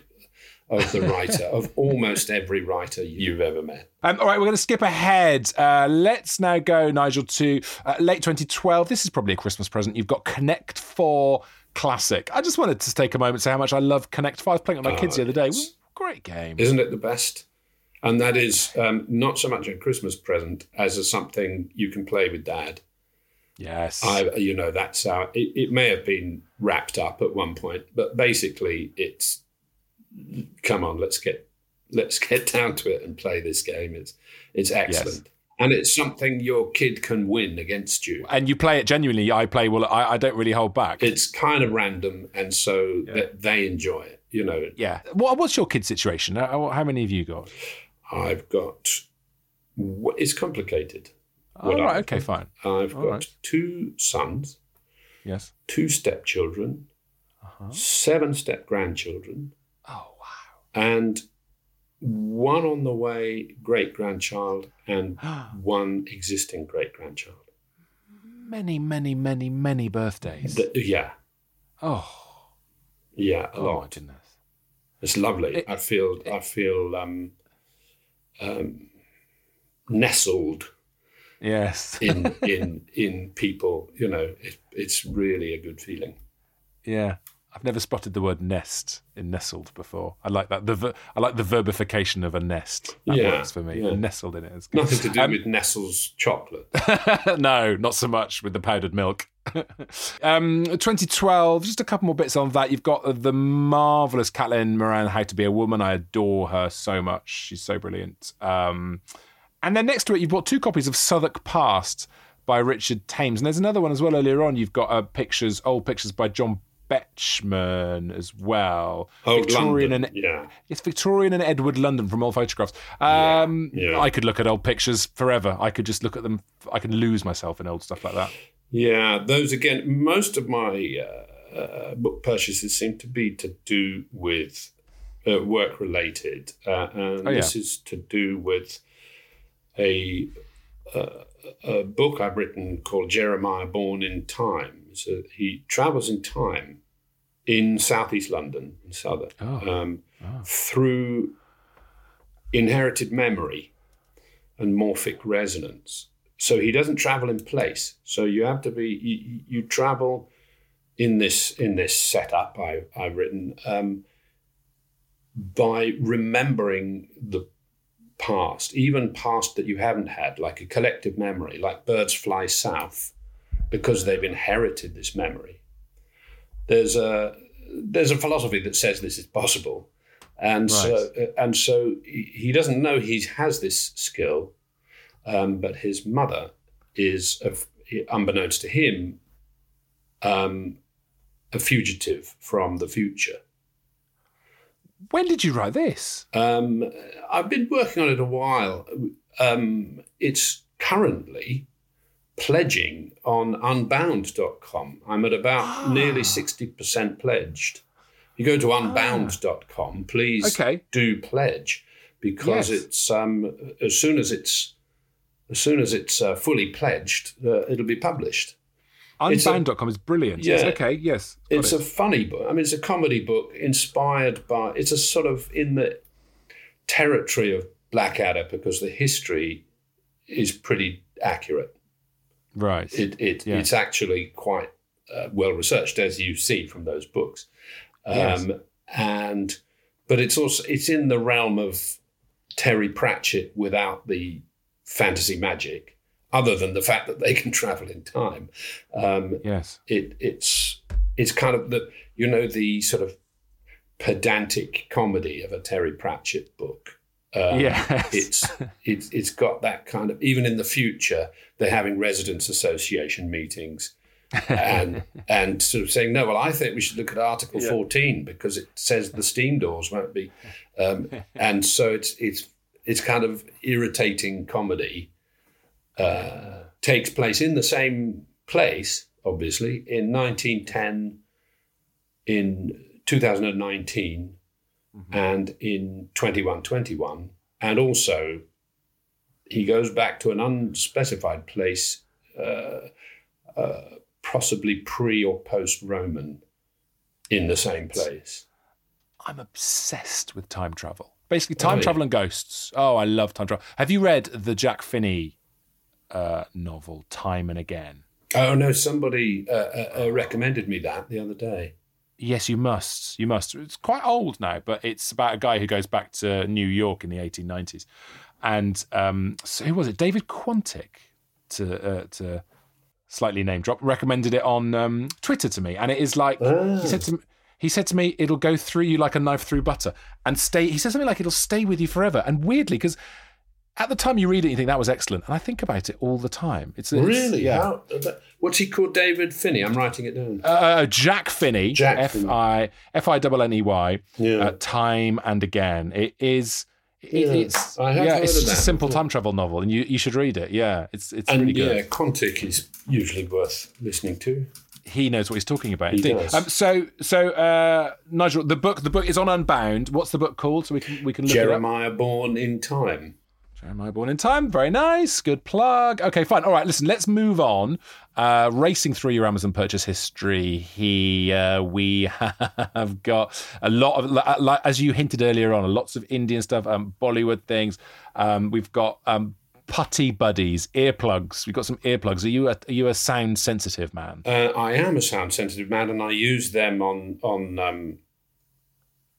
of the writer, of almost every writer you've ever met. Um, all right, we're going to skip ahead. Uh, let's now go, Nigel, to uh, late 2012. This is probably a Christmas present. You've got Connect 4 Classic. I just wanted to take a moment to say how much I love Connect 4. I was playing it with my Oh, kids the other day. Great game. Isn't it the best? And that is um, not so much a Christmas present as a something you can play with dad. Yes. I, you know, that's how it, it may have been wrapped up at one point, but basically, it's come on, let's get let's get down to it and play this game. It's it's excellent, and it's something your kid can win against you. and you play it genuinely. I play, well, I, I don't really hold back. It's kind of random, and so that they enjoy it. You know, yeah. What, what's your kid situation? How, how many have you got? I've got it's complicated. Oh, right, okay, fine. I've All got right. two sons Yes. two stepchildren, uh-huh. seven step grandchildren. And one on the way great grandchild and one existing great grandchild. Many, many, many, many birthdays. Yeah, oh, yeah, a oh my lot. goodness. It's lovely. It- I feel I feel um, um, nestled Yes. in in in people. You know, it, it's really a good feeling. yeah. I've never spotted the word nest in nestled before. I like that. The ver- I like the verbification of a nest. That Yeah, works for me. yeah. Nestled in it is good. Nothing to do Um, with Nestle's chocolate. no, not so much with the powdered milk. um, 2012, just a couple more bits on that. You've got the marvelous Caitlin Moran, How to Be a Woman. I adore her so much. She's so brilliant. Um, and then next to it, you've got two copies of Southwark Past by Richard Tames. And there's another one as well earlier on. You've got uh, pictures, old pictures by John Betjeman as well. Old Victorian London, and yeah. it's Victorian and Edward London from old photographs. Um, Yeah, yeah. I could look at old pictures forever. I could just look at them. I can lose myself in old stuff like that. Yeah, those again. Most of my uh, uh, book purchases seem to be to do with uh, work related, uh, and Oh, yeah. this is to do with a uh, a book I've written called Jeremiah Born in Time. So he travels in time in southeast London, in Southwark, Oh. um, through inherited memory and morphic resonance. So he doesn't travel in place. So you have to be you, you travel in this in this setup I, I've written um, by remembering the past, even past that you haven't had, like a collective memory, like birds fly south, because they've inherited this memory. There's a there's a philosophy that says this is possible, and so and so he doesn't know he has this skill, um, but his mother is, of- unbeknownst to him, um, a fugitive from the future. When did you write this? Um, I've been working on it a while. Um, it's currently pledging on unbound.com. I'm at about nearly 60% pledged. You go to unbound.com, please Okay. do pledge because Yes. it's um, as soon as it's as soon as it's uh, fully pledged, uh, it'll be published. A- Unbound.com is brilliant. Yeah. Yes, okay, yes. It's it. a funny book. I mean, it's a comedy book inspired by. It's a sort of in the territory of Blackadder because the history is pretty accurate. Right. It, it Yeah. it's actually quite uh, well researched, as you see from those books. Um, Yes. And but it's also it's in the realm of Terry Pratchett without the fantasy magic, other than the fact that they can travel in time. Um, yes. it it's it's kind of the you know the sort of pedantic comedy of a Terry Pratchett book. Um, Yes. it's it's it's got that kind of even in the future they're having residents association meetings and and sort of saying no well I think we should look at Article 14 because it says the steam doors won't be um, and so it's it's it's kind of irritating comedy uh, takes place in the same place, obviously, in 1910, in 2019, and in 2121. And also, he goes back to an unspecified place, uh, uh, possibly pre or post Roman, in the same place. I'm obsessed with time travel. Basically, time Oh, yeah. travel and ghosts. Oh, I love time travel. Have you read the Jack Finney uh, novel, Time and Again? Oh, no, somebody uh, uh, uh, recommended me that the other day. Yes, you must. You must. It's quite old now, but it's about a guy who goes back to New York in the 1890s. And um, so who was it? David Quantick, to uh, to slightly name drop, recommended it on um, Twitter to me, and it is like he said to me. He said to me, "It'll go through you like a knife through butter, and stay." He said something like, "It'll stay with you forever." And weirdly, because at the time you read it, you think that was excellent, and I think about it all the time. It's, it's Really? yeah. How, what's he called? David Finney. I'm writing it down. Uh, Jack Finney, Jack F. I F I double N E Y, Yeah. uh, time and again. It is. It, Yeah, it's I have yeah, heard it's just a simple time travel novel, and you, you should read it. Yeah, it's it's and really good. yeah, Quantick is usually worth listening to. He knows what he's talking about. He does. Um, so, so uh, Nigel, the book, the book is on Unbound. What's the book called? So we can we can look. Jeremiah Born in Time. Jeremiah Born in Time. Very nice. Good plug. Okay, fine. All right, listen, let's move on. Uh, racing through your Amazon purchase history here, we have got a lot of, li- like, as you hinted earlier on, lots of Indian stuff, um, Bollywood things. Um, we've got um, putty buddies, earplugs. We've got some earplugs. Are you a, are you a sound sensitive man? Uh, I am a sound sensitive man, and I use them on on um,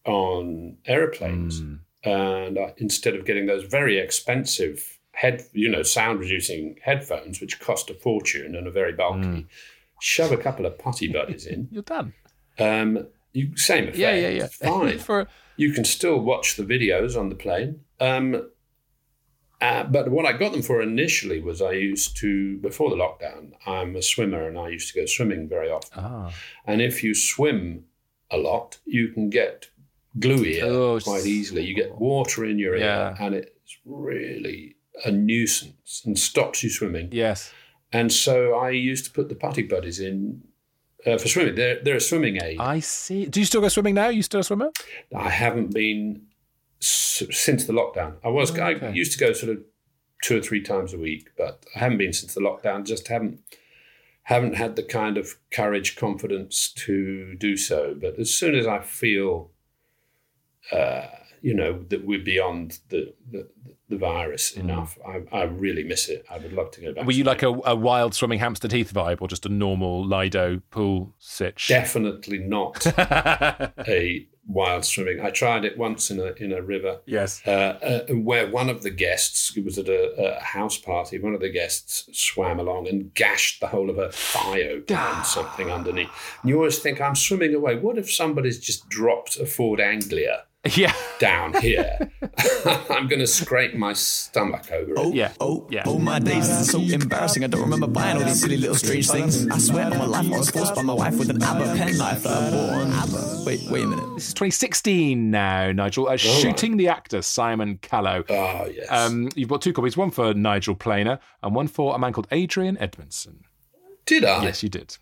on aeroplanes. And I, instead of getting those very expensive head, you know, sound reducing headphones, which cost a fortune and are very bulky, shove a couple of putty buddies in. You're done. Um, you same effect. Yeah, yeah, yeah. Fine. For you can still watch the videos on the plane. Um, uh, but what I got them for initially was I used to, before the lockdown, I'm a swimmer and I used to go swimming very often. ah, And if you swim a lot, you can get glue ear Oh, quite easily. You get water in your Yeah. ear and it's really a nuisance and stops you swimming. yes. And so I used to put the putty buddies in uh, for swimming. They're, they're a swimming aid. I see. Do you still go swimming now? You still a swimmer? I haven't been s- since the lockdown. I was I Okay. used to go sort of two or three times a week, but I haven't been since the lockdown. Just haven't haven't had the kind of courage, confidence to do so. But as soon as I feel, uh, you know, that we're beyond the the, the virus enough, I, I really miss it. I would love to go back. Mm. Were you like a, a wild swimming Hampstead Heath vibe or just a normal Lido pool sitch? definitely not a wild swimming. I tried it once in a in a river. yes. uh, uh, where one of the guests, it was at a, a house party, one of the guests swam along and gashed the whole of her thigh open and something underneath. And you always think, I'm swimming away. What if somebody's just dropped a Ford Anglia Yeah. down here? I'm going to scrape my stomach over it. Oh, Yeah. oh, Yeah. oh my days, this is so embarrassing. I don't remember buying all these silly little strange things. I swear on my life, I was forced by my wife with an ABBA penknife that I bought on ABBA. Wait, wait a minute. This is 2016 now, Nigel. Uh, shooting the actor Simon Callow. Oh, yes. Um, you've got two copies, one for Nigel Planer and one for a man called Adrian Edmondson. Did I? Yes, you did.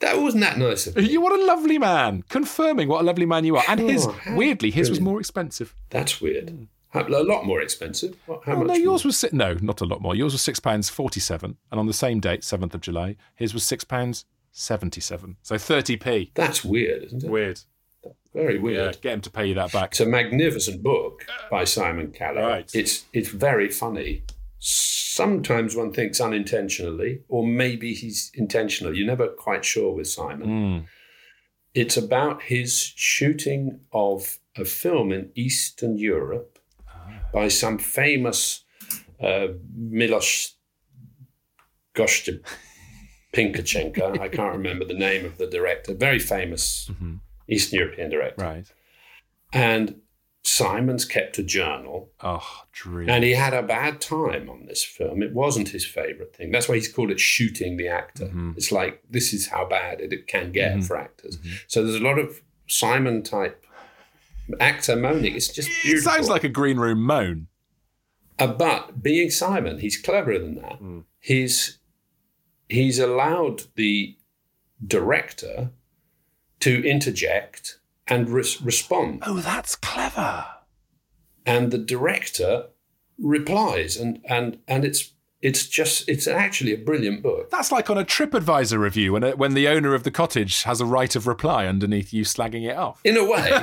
That wasn't that nice. You what a lovely man, confirming what a lovely man you are. And his, Oh, weirdly, his was more expensive. That's weird. A lot more expensive. What- How Oh, much? no, more? yours was si- no, not a lot more. Yours was six pounds forty-seven, and on the same date, seventh of July, his was six pounds seventy-seven. So thirty p. That's weird, isn't it? Weird. Very Yeah, weird. get him to pay you that back. It's a magnificent book by Simon Callow. Right. It's it's very funny. Sometimes one thinks unintentionally, or maybe he's intentional. You're never quite sure with Simon. Mm. It's about his shooting of a film in Eastern Europe by some famous uh, Milos Goshta Pinkachenko. I can't remember the name of the director. Very famous Eastern European director. Right. And Simon's kept a journal, Oh, dream. and he had a bad time on this film. It wasn't his favorite thing. That's why he's called it shooting the actor. Mm-hmm. It's like this is how bad it, it can get mm-hmm. for actors. Mm-hmm. So there's a lot of Simon type actor moaning. It's just it sounds like a green room moan. Uh, but being Simon, he's cleverer than that. Mm. He's he's allowed the director to interject and res- respond. Oh, that's clever. and the director replies and and and it's it's just it's actually a brilliant book That's like on a TripAdvisor review when, uh, when the owner of the cottage has a right of reply underneath you slagging it off. in a way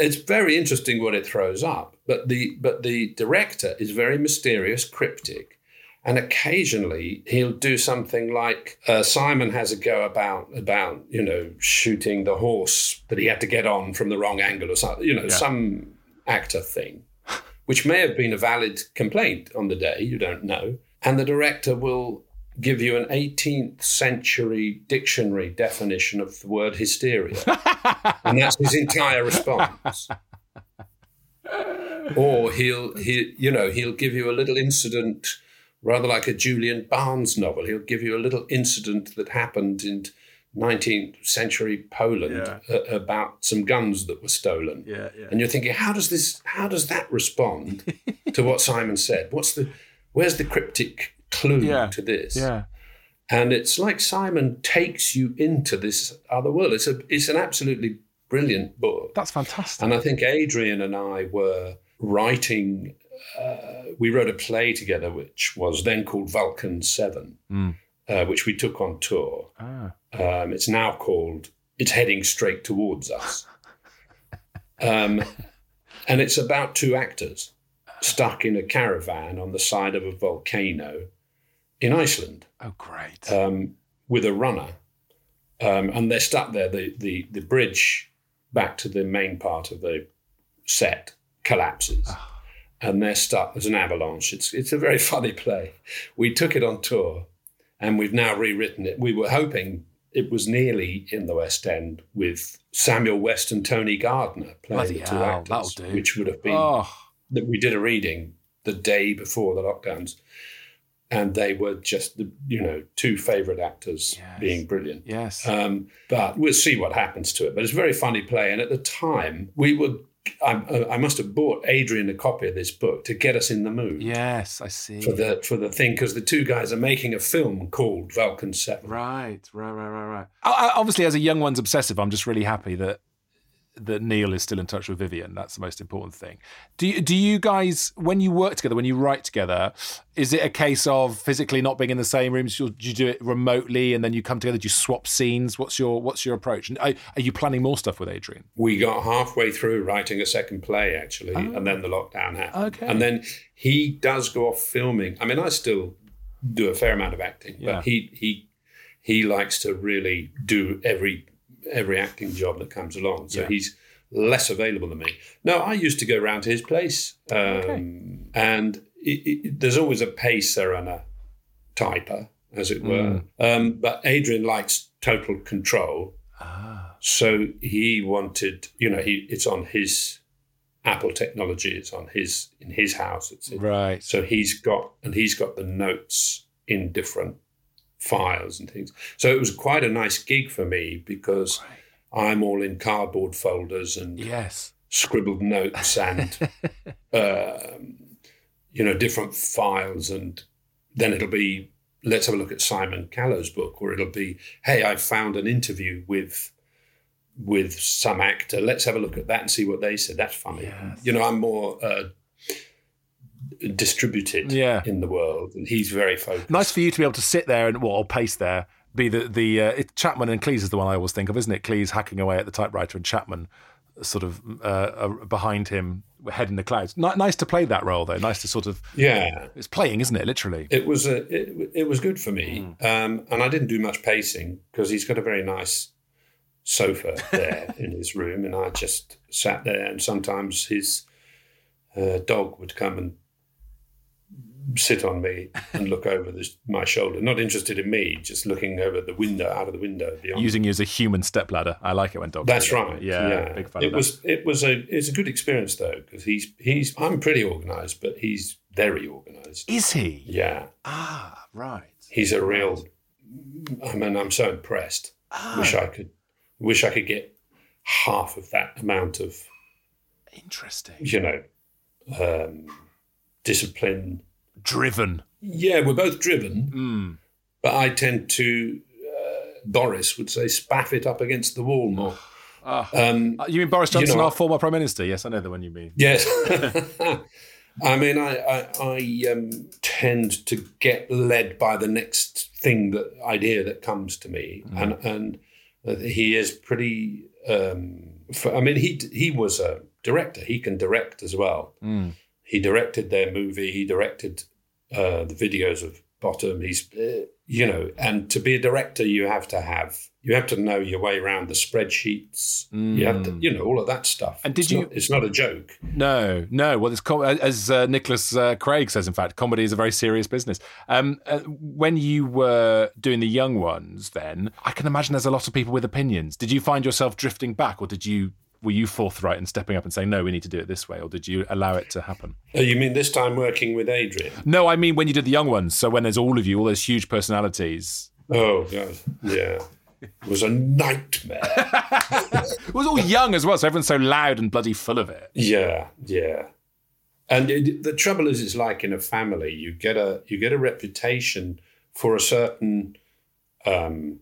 it's very interesting what it throws up but the but the director is very mysterious cryptic and occasionally he'll do something like uh, Simon has a go about about you know shooting the horse that he had to get on from the wrong angle or something you know some actor thing which may have been a valid complaint on the day, you don't know. And the director will give you an 18th century dictionary definition of the word hysteria. and that's his entire response. or he'll, he, you know, he'll give you a little incident, rather like a Julian Barnes novel. He'll give you a little incident that happened in 19th century Poland a- uh, about some guns that were stolen. Yeah, yeah. And you're thinking, how does this? How does that respond to what Simon said? What's the? Where's the cryptic clue Yeah, to this? Yeah. and it's like Simon takes you into this other world. It's a it's an absolutely brilliant book. That's fantastic. And I think Adrian and I were writing. Uh, we wrote a play together, which was then called Vulcan Seven, uh, which we took on tour. Ah. Um, it's now called It's Heading Straight Towards Us. um, and it's about two actors stuck in a caravan on the side of a volcano in Iceland Oh, great. um, with a runner. Um, and they're stuck there. The, the, the bridge back to the main part of the set collapses. And they're stuck. There's an avalanche. It's, it's a very funny play. We took it on tour and we've now rewritten it. We were hoping it was nearly in the West End with Samuel West and Tony Gardner playing the two hell, actors, which would have been oh, that we did a reading the day before the lockdowns, and they were just the you know two favourite actors Yes. being brilliant. yes. Um, but we'll see what happens to it. But it's a very funny play, and at the time we were. I, I must have bought Adrian a copy of this book to get us in the mood yes, I see. for the for the thing because the two guys are making a film called Vulcan Seven. Right, right, right, right, right. I, I- obviously, as a young one's obsessive, I'm just really happy that that Neil is still in touch with Vyvyan. That's the most important thing. Do you, do you guys, when you work together, when you write together, is it a case of physically not being in the same rooms? Do you do it remotely and then you come together? Do you swap scenes? What's your what's your approach? And are, are you planning more stuff with Adrian? We got halfway through writing a second play actually, oh. and then the lockdown happened. Okay. And then he does go off filming. I mean, I still do a fair amount of acting, Yeah. but he he he likes to really do every every acting job that comes along. So Yeah. he's less available than me. No, I used to go round to his place, um, and it, it, there's always a pacer and a typer, as it were. Um, but Adrian likes total control. So he wanted, you know, he it's on his Apple technology. It's on his in his house. It's Right. so he's got and he's got the notes in different files and things. So it was quite a nice gig for me because I'm all in cardboard folders and Yes. scribbled notes and um, you know different files and then it'll be let's have a look at Simon Callow's book or it'll be hey I found an interview with with some actor let's have a look at that and see what they said that's funny Yes. you know I'm more uh, distributed Yeah. in the world and he's very focused Nice for you to be able to sit there and well, or pace there. Be the the uh, Chapman and Cleese is the one I always think of, isn't it? Cleese hacking away at the typewriter and Chapman sort of uh, uh, behind him, head in the clouds. Ni- nice to play that role though. Nice to sort of yeah it's playing, isn't it? Literally. it was a it, it was good for me um, and i didn't do much pacing because he's got a very nice sofa there in his room and i just sat there and sometimes his uh, dog would come and sit on me and look over this, my shoulder not interested in me just looking over the window out of the window beyond Using you as a human stepladder. I like it when dogs. that's right. Yeah, big fan It was. It was a. It's a good experience though because he's. He's. I'm pretty organised, but he's very organised. Is he? Yeah. Ah, right. he's a real. I mean, I'm so impressed. Ah. Wish I could. Wish I could get half of that amount of Interesting. you know um, discipline. Driven. Yeah, we're both driven, Mm. but I tend to. Uh, Boris would say, "Spaff it up against the wall more." Ah. Um, Uh, You mean Boris You Johnson, know- our former prime minister? Yes, I know the one you mean. Yes. I mean, I I, I um, tend to get led by the next thing that idea that comes to me, and and uh, he is pretty. Um, for, I mean, he he was a director. He can direct as well. He directed their movie. He directed uh, the videos of Bottom. He's uh, you know, and to be a director, you have to have you have to know your way around the spreadsheets. You have to, you know, all of that stuff. And did It's you- Not, it's not a joke. No, no. Well, it's com- as uh, Nicholas uh, Craig says. In fact, comedy is a very serious business. Um, uh, when you were doing the young ones, then I can imagine there's a lot of people with opinions. Did you find yourself drifting back, or did you were you forthright and stepping up and saying no, we need to do it this way, or did you allow it to happen? Oh, you mean this time working with Adrian? No, I mean when you did the young ones. So when there's all of you, all those huge personalities. Oh God, yeah, it was a nightmare. It was all young as well, so everyone's so loud and bloody full of it. yeah, yeah. And it, the trouble is, it's like in a family. You get a you get a reputation for a certain um,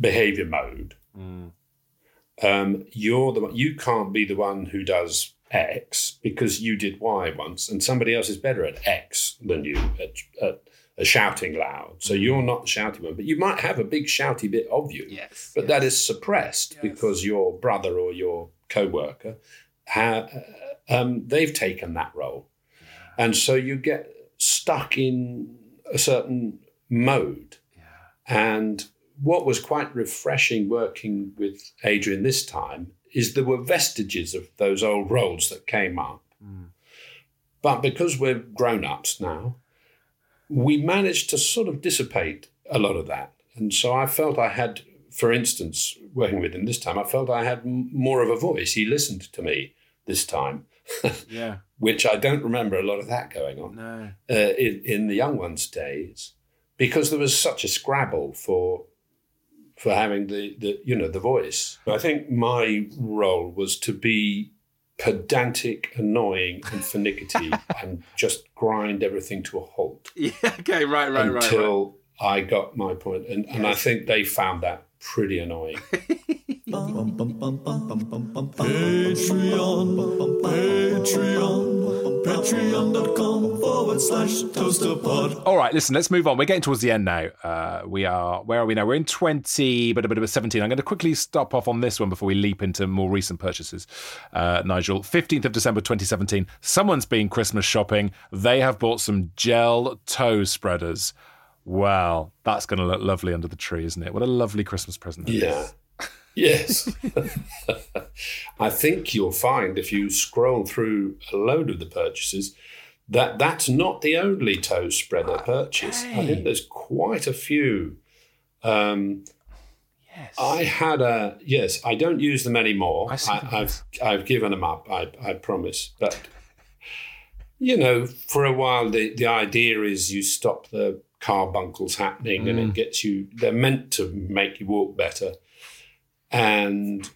behavior mode, um, you're the you can't be the one who does X because you did Y once, and somebody else is better at X than you at, at, at shouting loud. So you're not the shouty one, but you might have a big shouty bit of you. Yes, but that is suppressed because your brother or your co-worker ha- um, they've taken that role, and so you get stuck in a certain mode. yeah. And what was quite refreshing working with Adrian this time is there were vestiges of those old roles that came up. But because we're grown ups now, we managed to sort of dissipate a lot of that. And so I felt I had, for instance, working with him this time, I felt I had more of a voice. He listened to me this time, Yeah. which I don't remember a lot of that going on No. uh, in, in the young ones' days, because there was such a scrabble for for having the, the you know the voice. I think my role was to be pedantic, annoying, and finicky, and just grind everything to a halt Yeah. Okay. Right. Right. Right. until I got my point. And, and I think they found that pretty annoying. Patreon, Patreon, patreon.com forward slash toasterpod. All right, listen, let's move on. We're getting towards the end now. Uh, we are, where are we now? We're in 20, but a bit of a 17. I'm going to quickly stop off on this one before we leap into more recent purchases. Uh, Nigel, 15th of December 2017, someone's been Christmas shopping. They have bought some gel toe spreaders. Wow, that's going to look lovely under the tree, isn't it? What a lovely Christmas present. that is. Yes. I think you'll find if you scroll through a load of the purchases that that's not the only toe spreader purchase. I think there's quite a few. Um, Yes. I had a yes. I don't use them anymore. I them. I've I've given them up. I I promise. But you know, for a while, the the idea is you stop the carbuncles happening, and Mm. it gets you. They're meant to make you walk better, and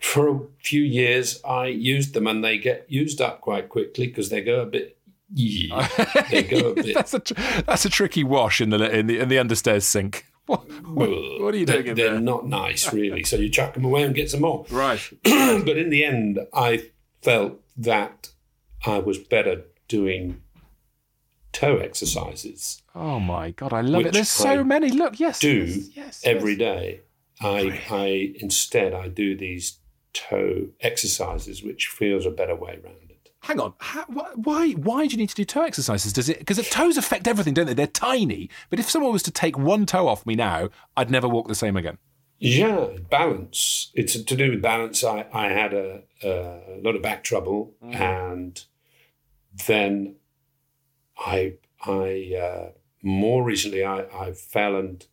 for a few years, I used them, and they get used up quite quickly because they go a bit. Yeah, they go a bit. that's a tr- that's a tricky wash in the in the in the understairs sink. What, what, what are you They're- doing They're not nice, really. So you chuck them away and get some more. Right. but in the end, I felt that I was better doing toe exercises Oh my god, I love it. There's so I many. Look, yes, do yes, yes, every yes. day. I, I instead I do these toe exercises, which feels a better way around it. Hang on, how, wh- why? Why do you need to do toe exercises? Does it? Because toes affect everything, don't they? They're tiny. But if someone was to take one toe off me now, I'd never walk the same again. Yeah, balance. It's to do with balance. I, I had a, a lot of back trouble, and then I I uh, more recently I, I fell and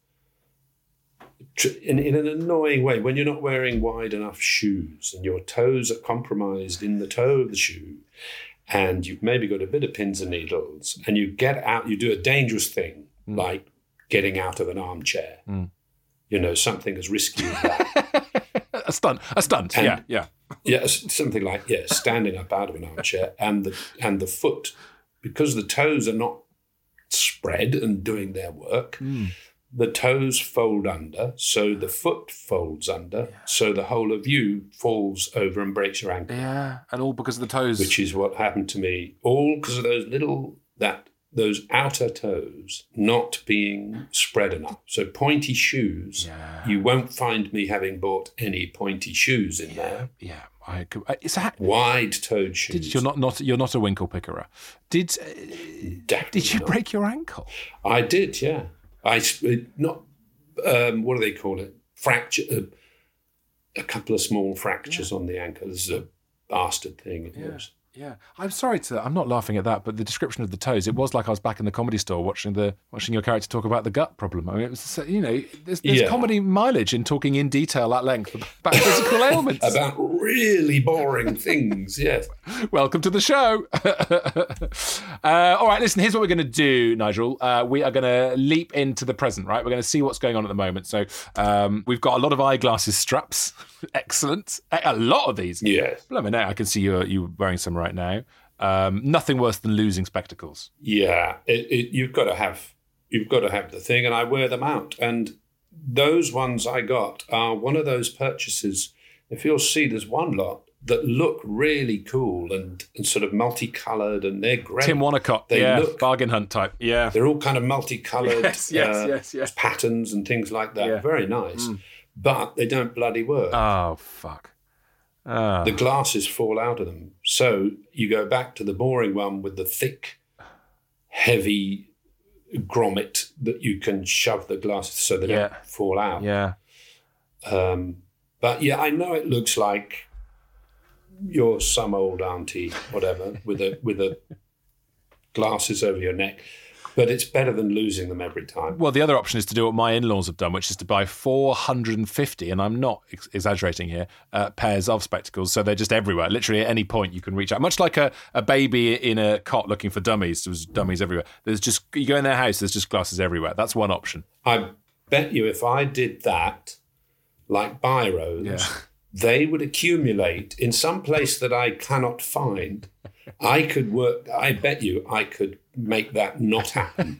in, in an annoying way when you're not wearing wide enough shoes and your toes are compromised in the toe of the shoe and you've maybe got a bit of pins and needles and you get out you do a dangerous thing mm. like getting out of an armchair mm. you know something as risky as that A stunt, a stunt. And- yeah, yeah. Yes, something like yeah, standing up out of an armchair, and the and the foot, because the toes are not spread and doing their work, mm. The toes fold under, so the foot folds under, so the whole of you falls over and breaks your ankle, Yeah, and all because of the toes. which is what happened to me. All because of those little that those outer toes not being spread enough. So pointy shoes. Yeah. You won't find me having bought any pointy shoes in there. yeah, I could. uh, It's a, Wide-toed shoes. did, you're not not you're not a winkle pickerer. Did uh, Definitely did you not. break your ankle? I did, yeah. I it- not um, what do they call it? Fracture. Uh, a couple of small fractures on the ankle. This is a bastard thing. It was. Yeah, I'm sorry to. I'm not laughing at that, but the description of the toes, it was like I was back in the comedy store watching the watching your character talk about the gut problem. I mean, it was you know, there's, there's Yeah. comedy mileage in talking in detail at length about physical ailments. About really boring things. Yes. Welcome to the show. uh, all right, listen. Here's what we're going to do, Nigel. Uh, we are going to leap into the present. Right, we're going to see what's going on at the moment. So um, we've got a lot of eyeglasses straps. Excellent. A lot of these. Yes. Blimey, now I can see you you wearing some right now. Um, nothing worse than losing spectacles. Yeah. It, it, you've got to have you've got to have the thing, and I wear them out. And those ones I got are one of those purchases. If you'll see, there's one lot that look really cool and, and sort of multicolored, and they're great. Tim Wonnacott, They yeah, look- bargain hunt type, yeah. They're all kind of multicolored Yes, yes, uh, yes, yes. patterns and things like that. Yeah. Mm. Very nice. But they don't bloody work. Oh fuck. Ah. the glasses fall out of them. So you go back to the boring one with the thick, heavy grommet that you can shove the glasses so they Yeah. don't fall out. yeah. Um, but yeah, I know it looks like you're some old auntie, whatever, with a with a glasses over your neck. But it's better than losing them every time. Well, the other option is to do what my in-laws have done, which is to buy 450, and I'm not ex- exaggerating here, uh, pairs of spectacles. So they're just everywhere. Literally at any point you can reach out. Much like a, a baby in a cot looking for dummies. There's dummies everywhere. There's just you go in their house. There's just glasses everywhere. That's one option. I bet you if I did that, like biros, Yeah. they would accumulate in some place that I cannot find. I could work, I bet you I could make that not happen.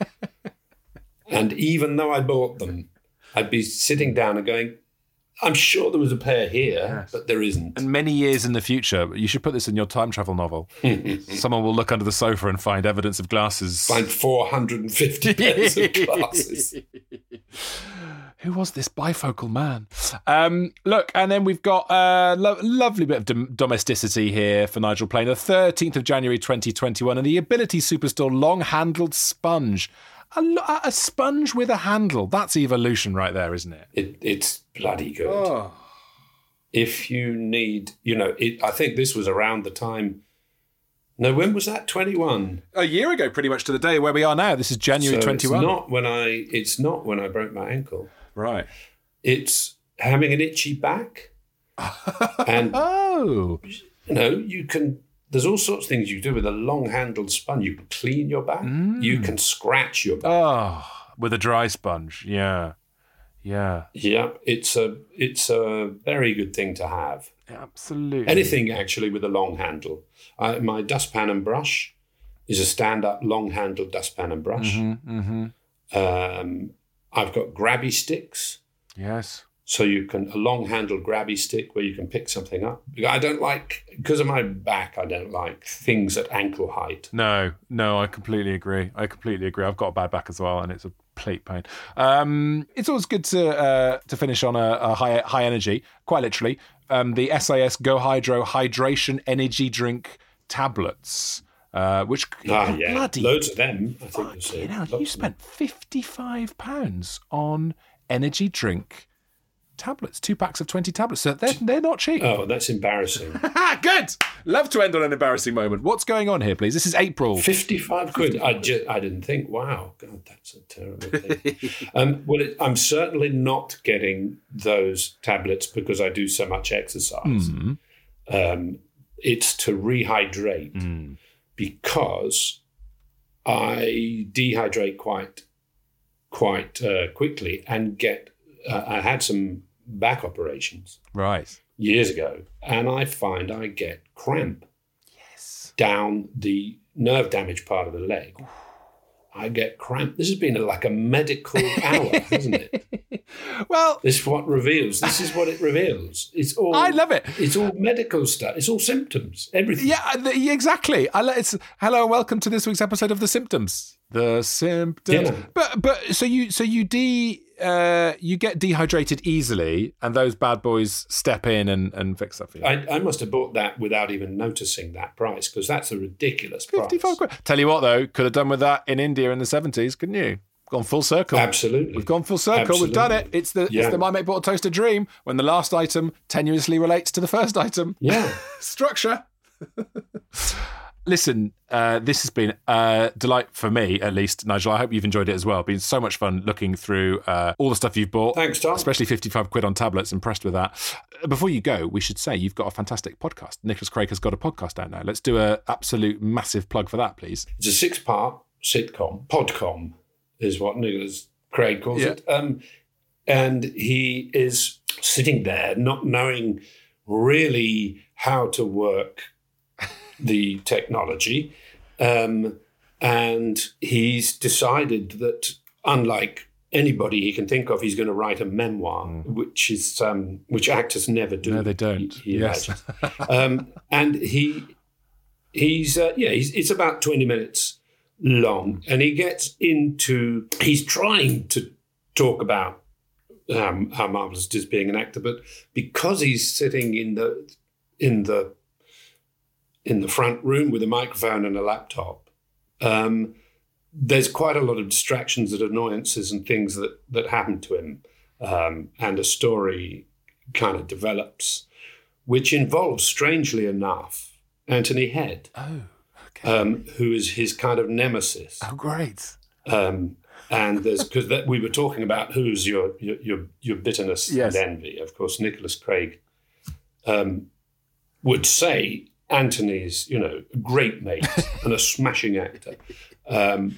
and even though I bought them, I'd be sitting down and going, I'm sure there was a pair here, but there isn't. And many years in the future, you should put this in your time travel novel. Someone will look under the sofa and find evidence of glasses. Find 450 pairs of glasses. Who was this bifocal man? Um, look, and then we've got a lo- lovely bit of dom- domesticity here for Nigel Planer. 13th of January 2021, and the Ability Superstore long handled sponge. A, a sponge with a handle. That's evolution right there, isn't it? It, it's bloody good. Oh. if you need, you know, it, I think this was around the time. No, when was that? Twenty one. A year ago, pretty much to the day where we are now. This is January so 21. It's not when I. It's not when I broke my ankle. right. It's having an itchy back, and Oh. you know you can. There's all sorts of things you can do with a long handled sponge. You can clean your back. You can scratch your back. Oh. With a dry sponge. Yeah. Yeah. Yeah, it's a it's a very good thing to have. Absolutely. Anything actually with a long handle. I, my dustpan and brush is a stand-up long-handled dustpan and brush. Mm-hmm. Um, I've got grabby sticks, Yes. So you can a long-handled grabby stick where you can pick something up. I don't like because of my back. I don't like things at ankle height. No, no, I completely agree. I completely agree. I've got a bad back as well, and it's a plate pain. Um, it's always good to uh, to finish on a, a high high energy, quite literally. Um, the SAS Go Hydro Hydration Energy Drink tablets, uh, which Ah, yeah, bloody loads of them. I think you know, you spent fifty five pounds on energy drink tablets, two packs of twenty tablets. So they're they're not cheap. Oh, that's embarrassing. Good. Love to end on an embarrassing moment. What's going on here, please? This is April. 55 quid. I, ju- I didn't think, wow, God, that's a terrible thing. um, well, it, I'm certainly not getting those tablets because I do so much exercise. Um, it's to rehydrate because I dehydrate quite quite uh, quickly and get. Uh, I had some back operations Right. years ago, and I find I get cramp Yes. down the nerve damage part of the leg. I get cramp. This has been like a medical hour, hasn't it? Well, This is what reveals. This is what it reveals. It's all. I love it. It's all medical stuff. It's all symptoms. Everything. Yeah, uh, exactly. I let it's hello and welcome to this week's episode of the symptoms. The symptoms. Yeah. But but so you so you de uh you get dehydrated easily, and those bad boys step in and and fix that for you. I, I must have bought that without even noticing that price because that's a ridiculous price. Fifty-five quid. Tell you what though, could have done with that in India in the seventies, couldn't you? Gone full circle. Absolutely. We've gone full circle. We've done it. It's the Yeah. it's the My Mate Bought a Toaster dream when the last item tenuously relates to the first item. Yeah. structure. Listen, uh, this has been a delight for me, at least, Nigel. I hope you've enjoyed it as well. Been so much fun looking through uh, all the stuff you've bought. Thanks, Tom. Especially 55 quid on tablets. Impressed with that. Before you go, we should say you've got a fantastic podcast. Nicholas Craig has got a podcast out now. Let's do a absolute massive plug for that, please. It's a six part sitcom. Podcom is what Nicholas Craig calls Yeah. it. Um, and he is sitting there not knowing really how to work the technology. Um, and he's decided that unlike anybody he can think of, he's going to write a memoir, which is um, which actors never do. Mm. No, they don't. He, he Yes. um, and he he's uh, yeah, he's, it's about twenty minutes long, and he gets into he's trying to talk about um, how marvelous it is being an actor, but because he's sitting in the in the in the front room with a microphone and a laptop. Um, there's quite a lot of distractions and annoyances and things that that happen to him, um, and a story kind of develops, which involves, strangely enough, Anthony Head, Oh, okay. um, who is his kind of nemesis. oh, great. Um, and there's because we were talking about who's your your your, your bitterness Yes. and envy. Of course, Nicholas Craig um, would say Anthony's you know a great mate and a smashing actor, um,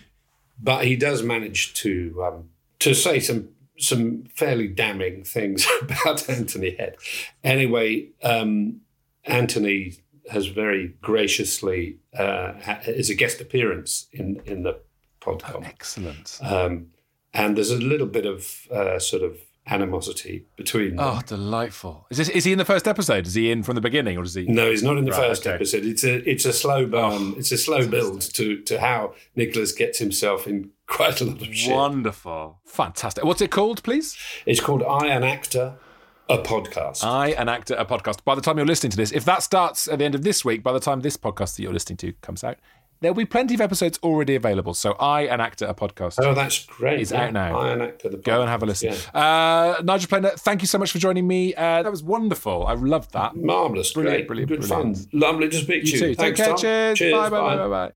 but he does manage to um, to say some some fairly damning things about Anthony Head. Anyway, um, Anthony has very graciously uh, is a guest appearance in in the podcast. Excellent. Um, and there's a little bit of uh, sort of animosity between them. Oh, delightful. Is this is he in the first episode? Is he in from the beginning, or is he? No, he's not in the Right, first okay. episode. It's a it's a slow oh, burn. Oh, it's a slow build to to how Nicholas gets himself in quite a lot of shit. Wonderful. Fantastic. What's it called, please? It's called I an Actor, a podcast. I, an actor, a podcast. By the time you're listening to this, if that starts at the end of this week, by the time this podcast that you're listening to comes out, there'll be plenty of episodes already available. So, I, an actor, a podcast. oh, that's great. It's Yeah, out now. I an Actor, the podcast. Go and have a listen. Yeah. Uh, Nigel Planer, thank you so much for joining me. Uh, that was wonderful. I loved that. Marvelous, Brilliant, brilliant, good brilliant. fun, lovely to speak to You you. too. Take Thanks, care. Tom. Cheers. Cheers. Bye, bye, bye, bye, bye.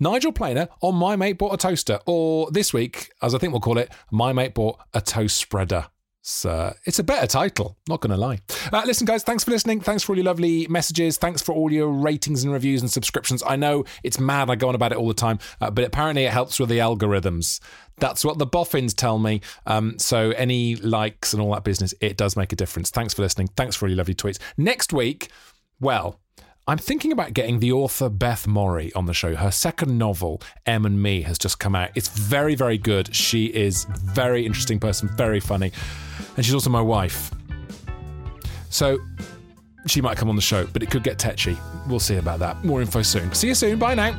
Nigel Planer on My Mate Bought a Toaster, or this week, as I think we'll call it, My Mate Bought a Toast Spreader. So it's a better title, not going to lie. Uh, listen, guys, thanks for listening. Thanks for all your lovely messages. Thanks for all your ratings and reviews and subscriptions. I know it's mad. I go on about it all the time, uh, but apparently it helps with the algorithms. That's what the boffins tell me. Um, so any likes and all that business, it does make a difference. Thanks for listening. Thanks for all your lovely tweets. Next week, well, I'm thinking about getting the author Beth Morrey on the show. Her second novel, Em and Me, has just come out. It's very, very good. She is very interesting person, very funny, and she's also my wife. So she might come on the show, but it could get tetchy. We'll see about that. More info soon. See you soon. Bye now.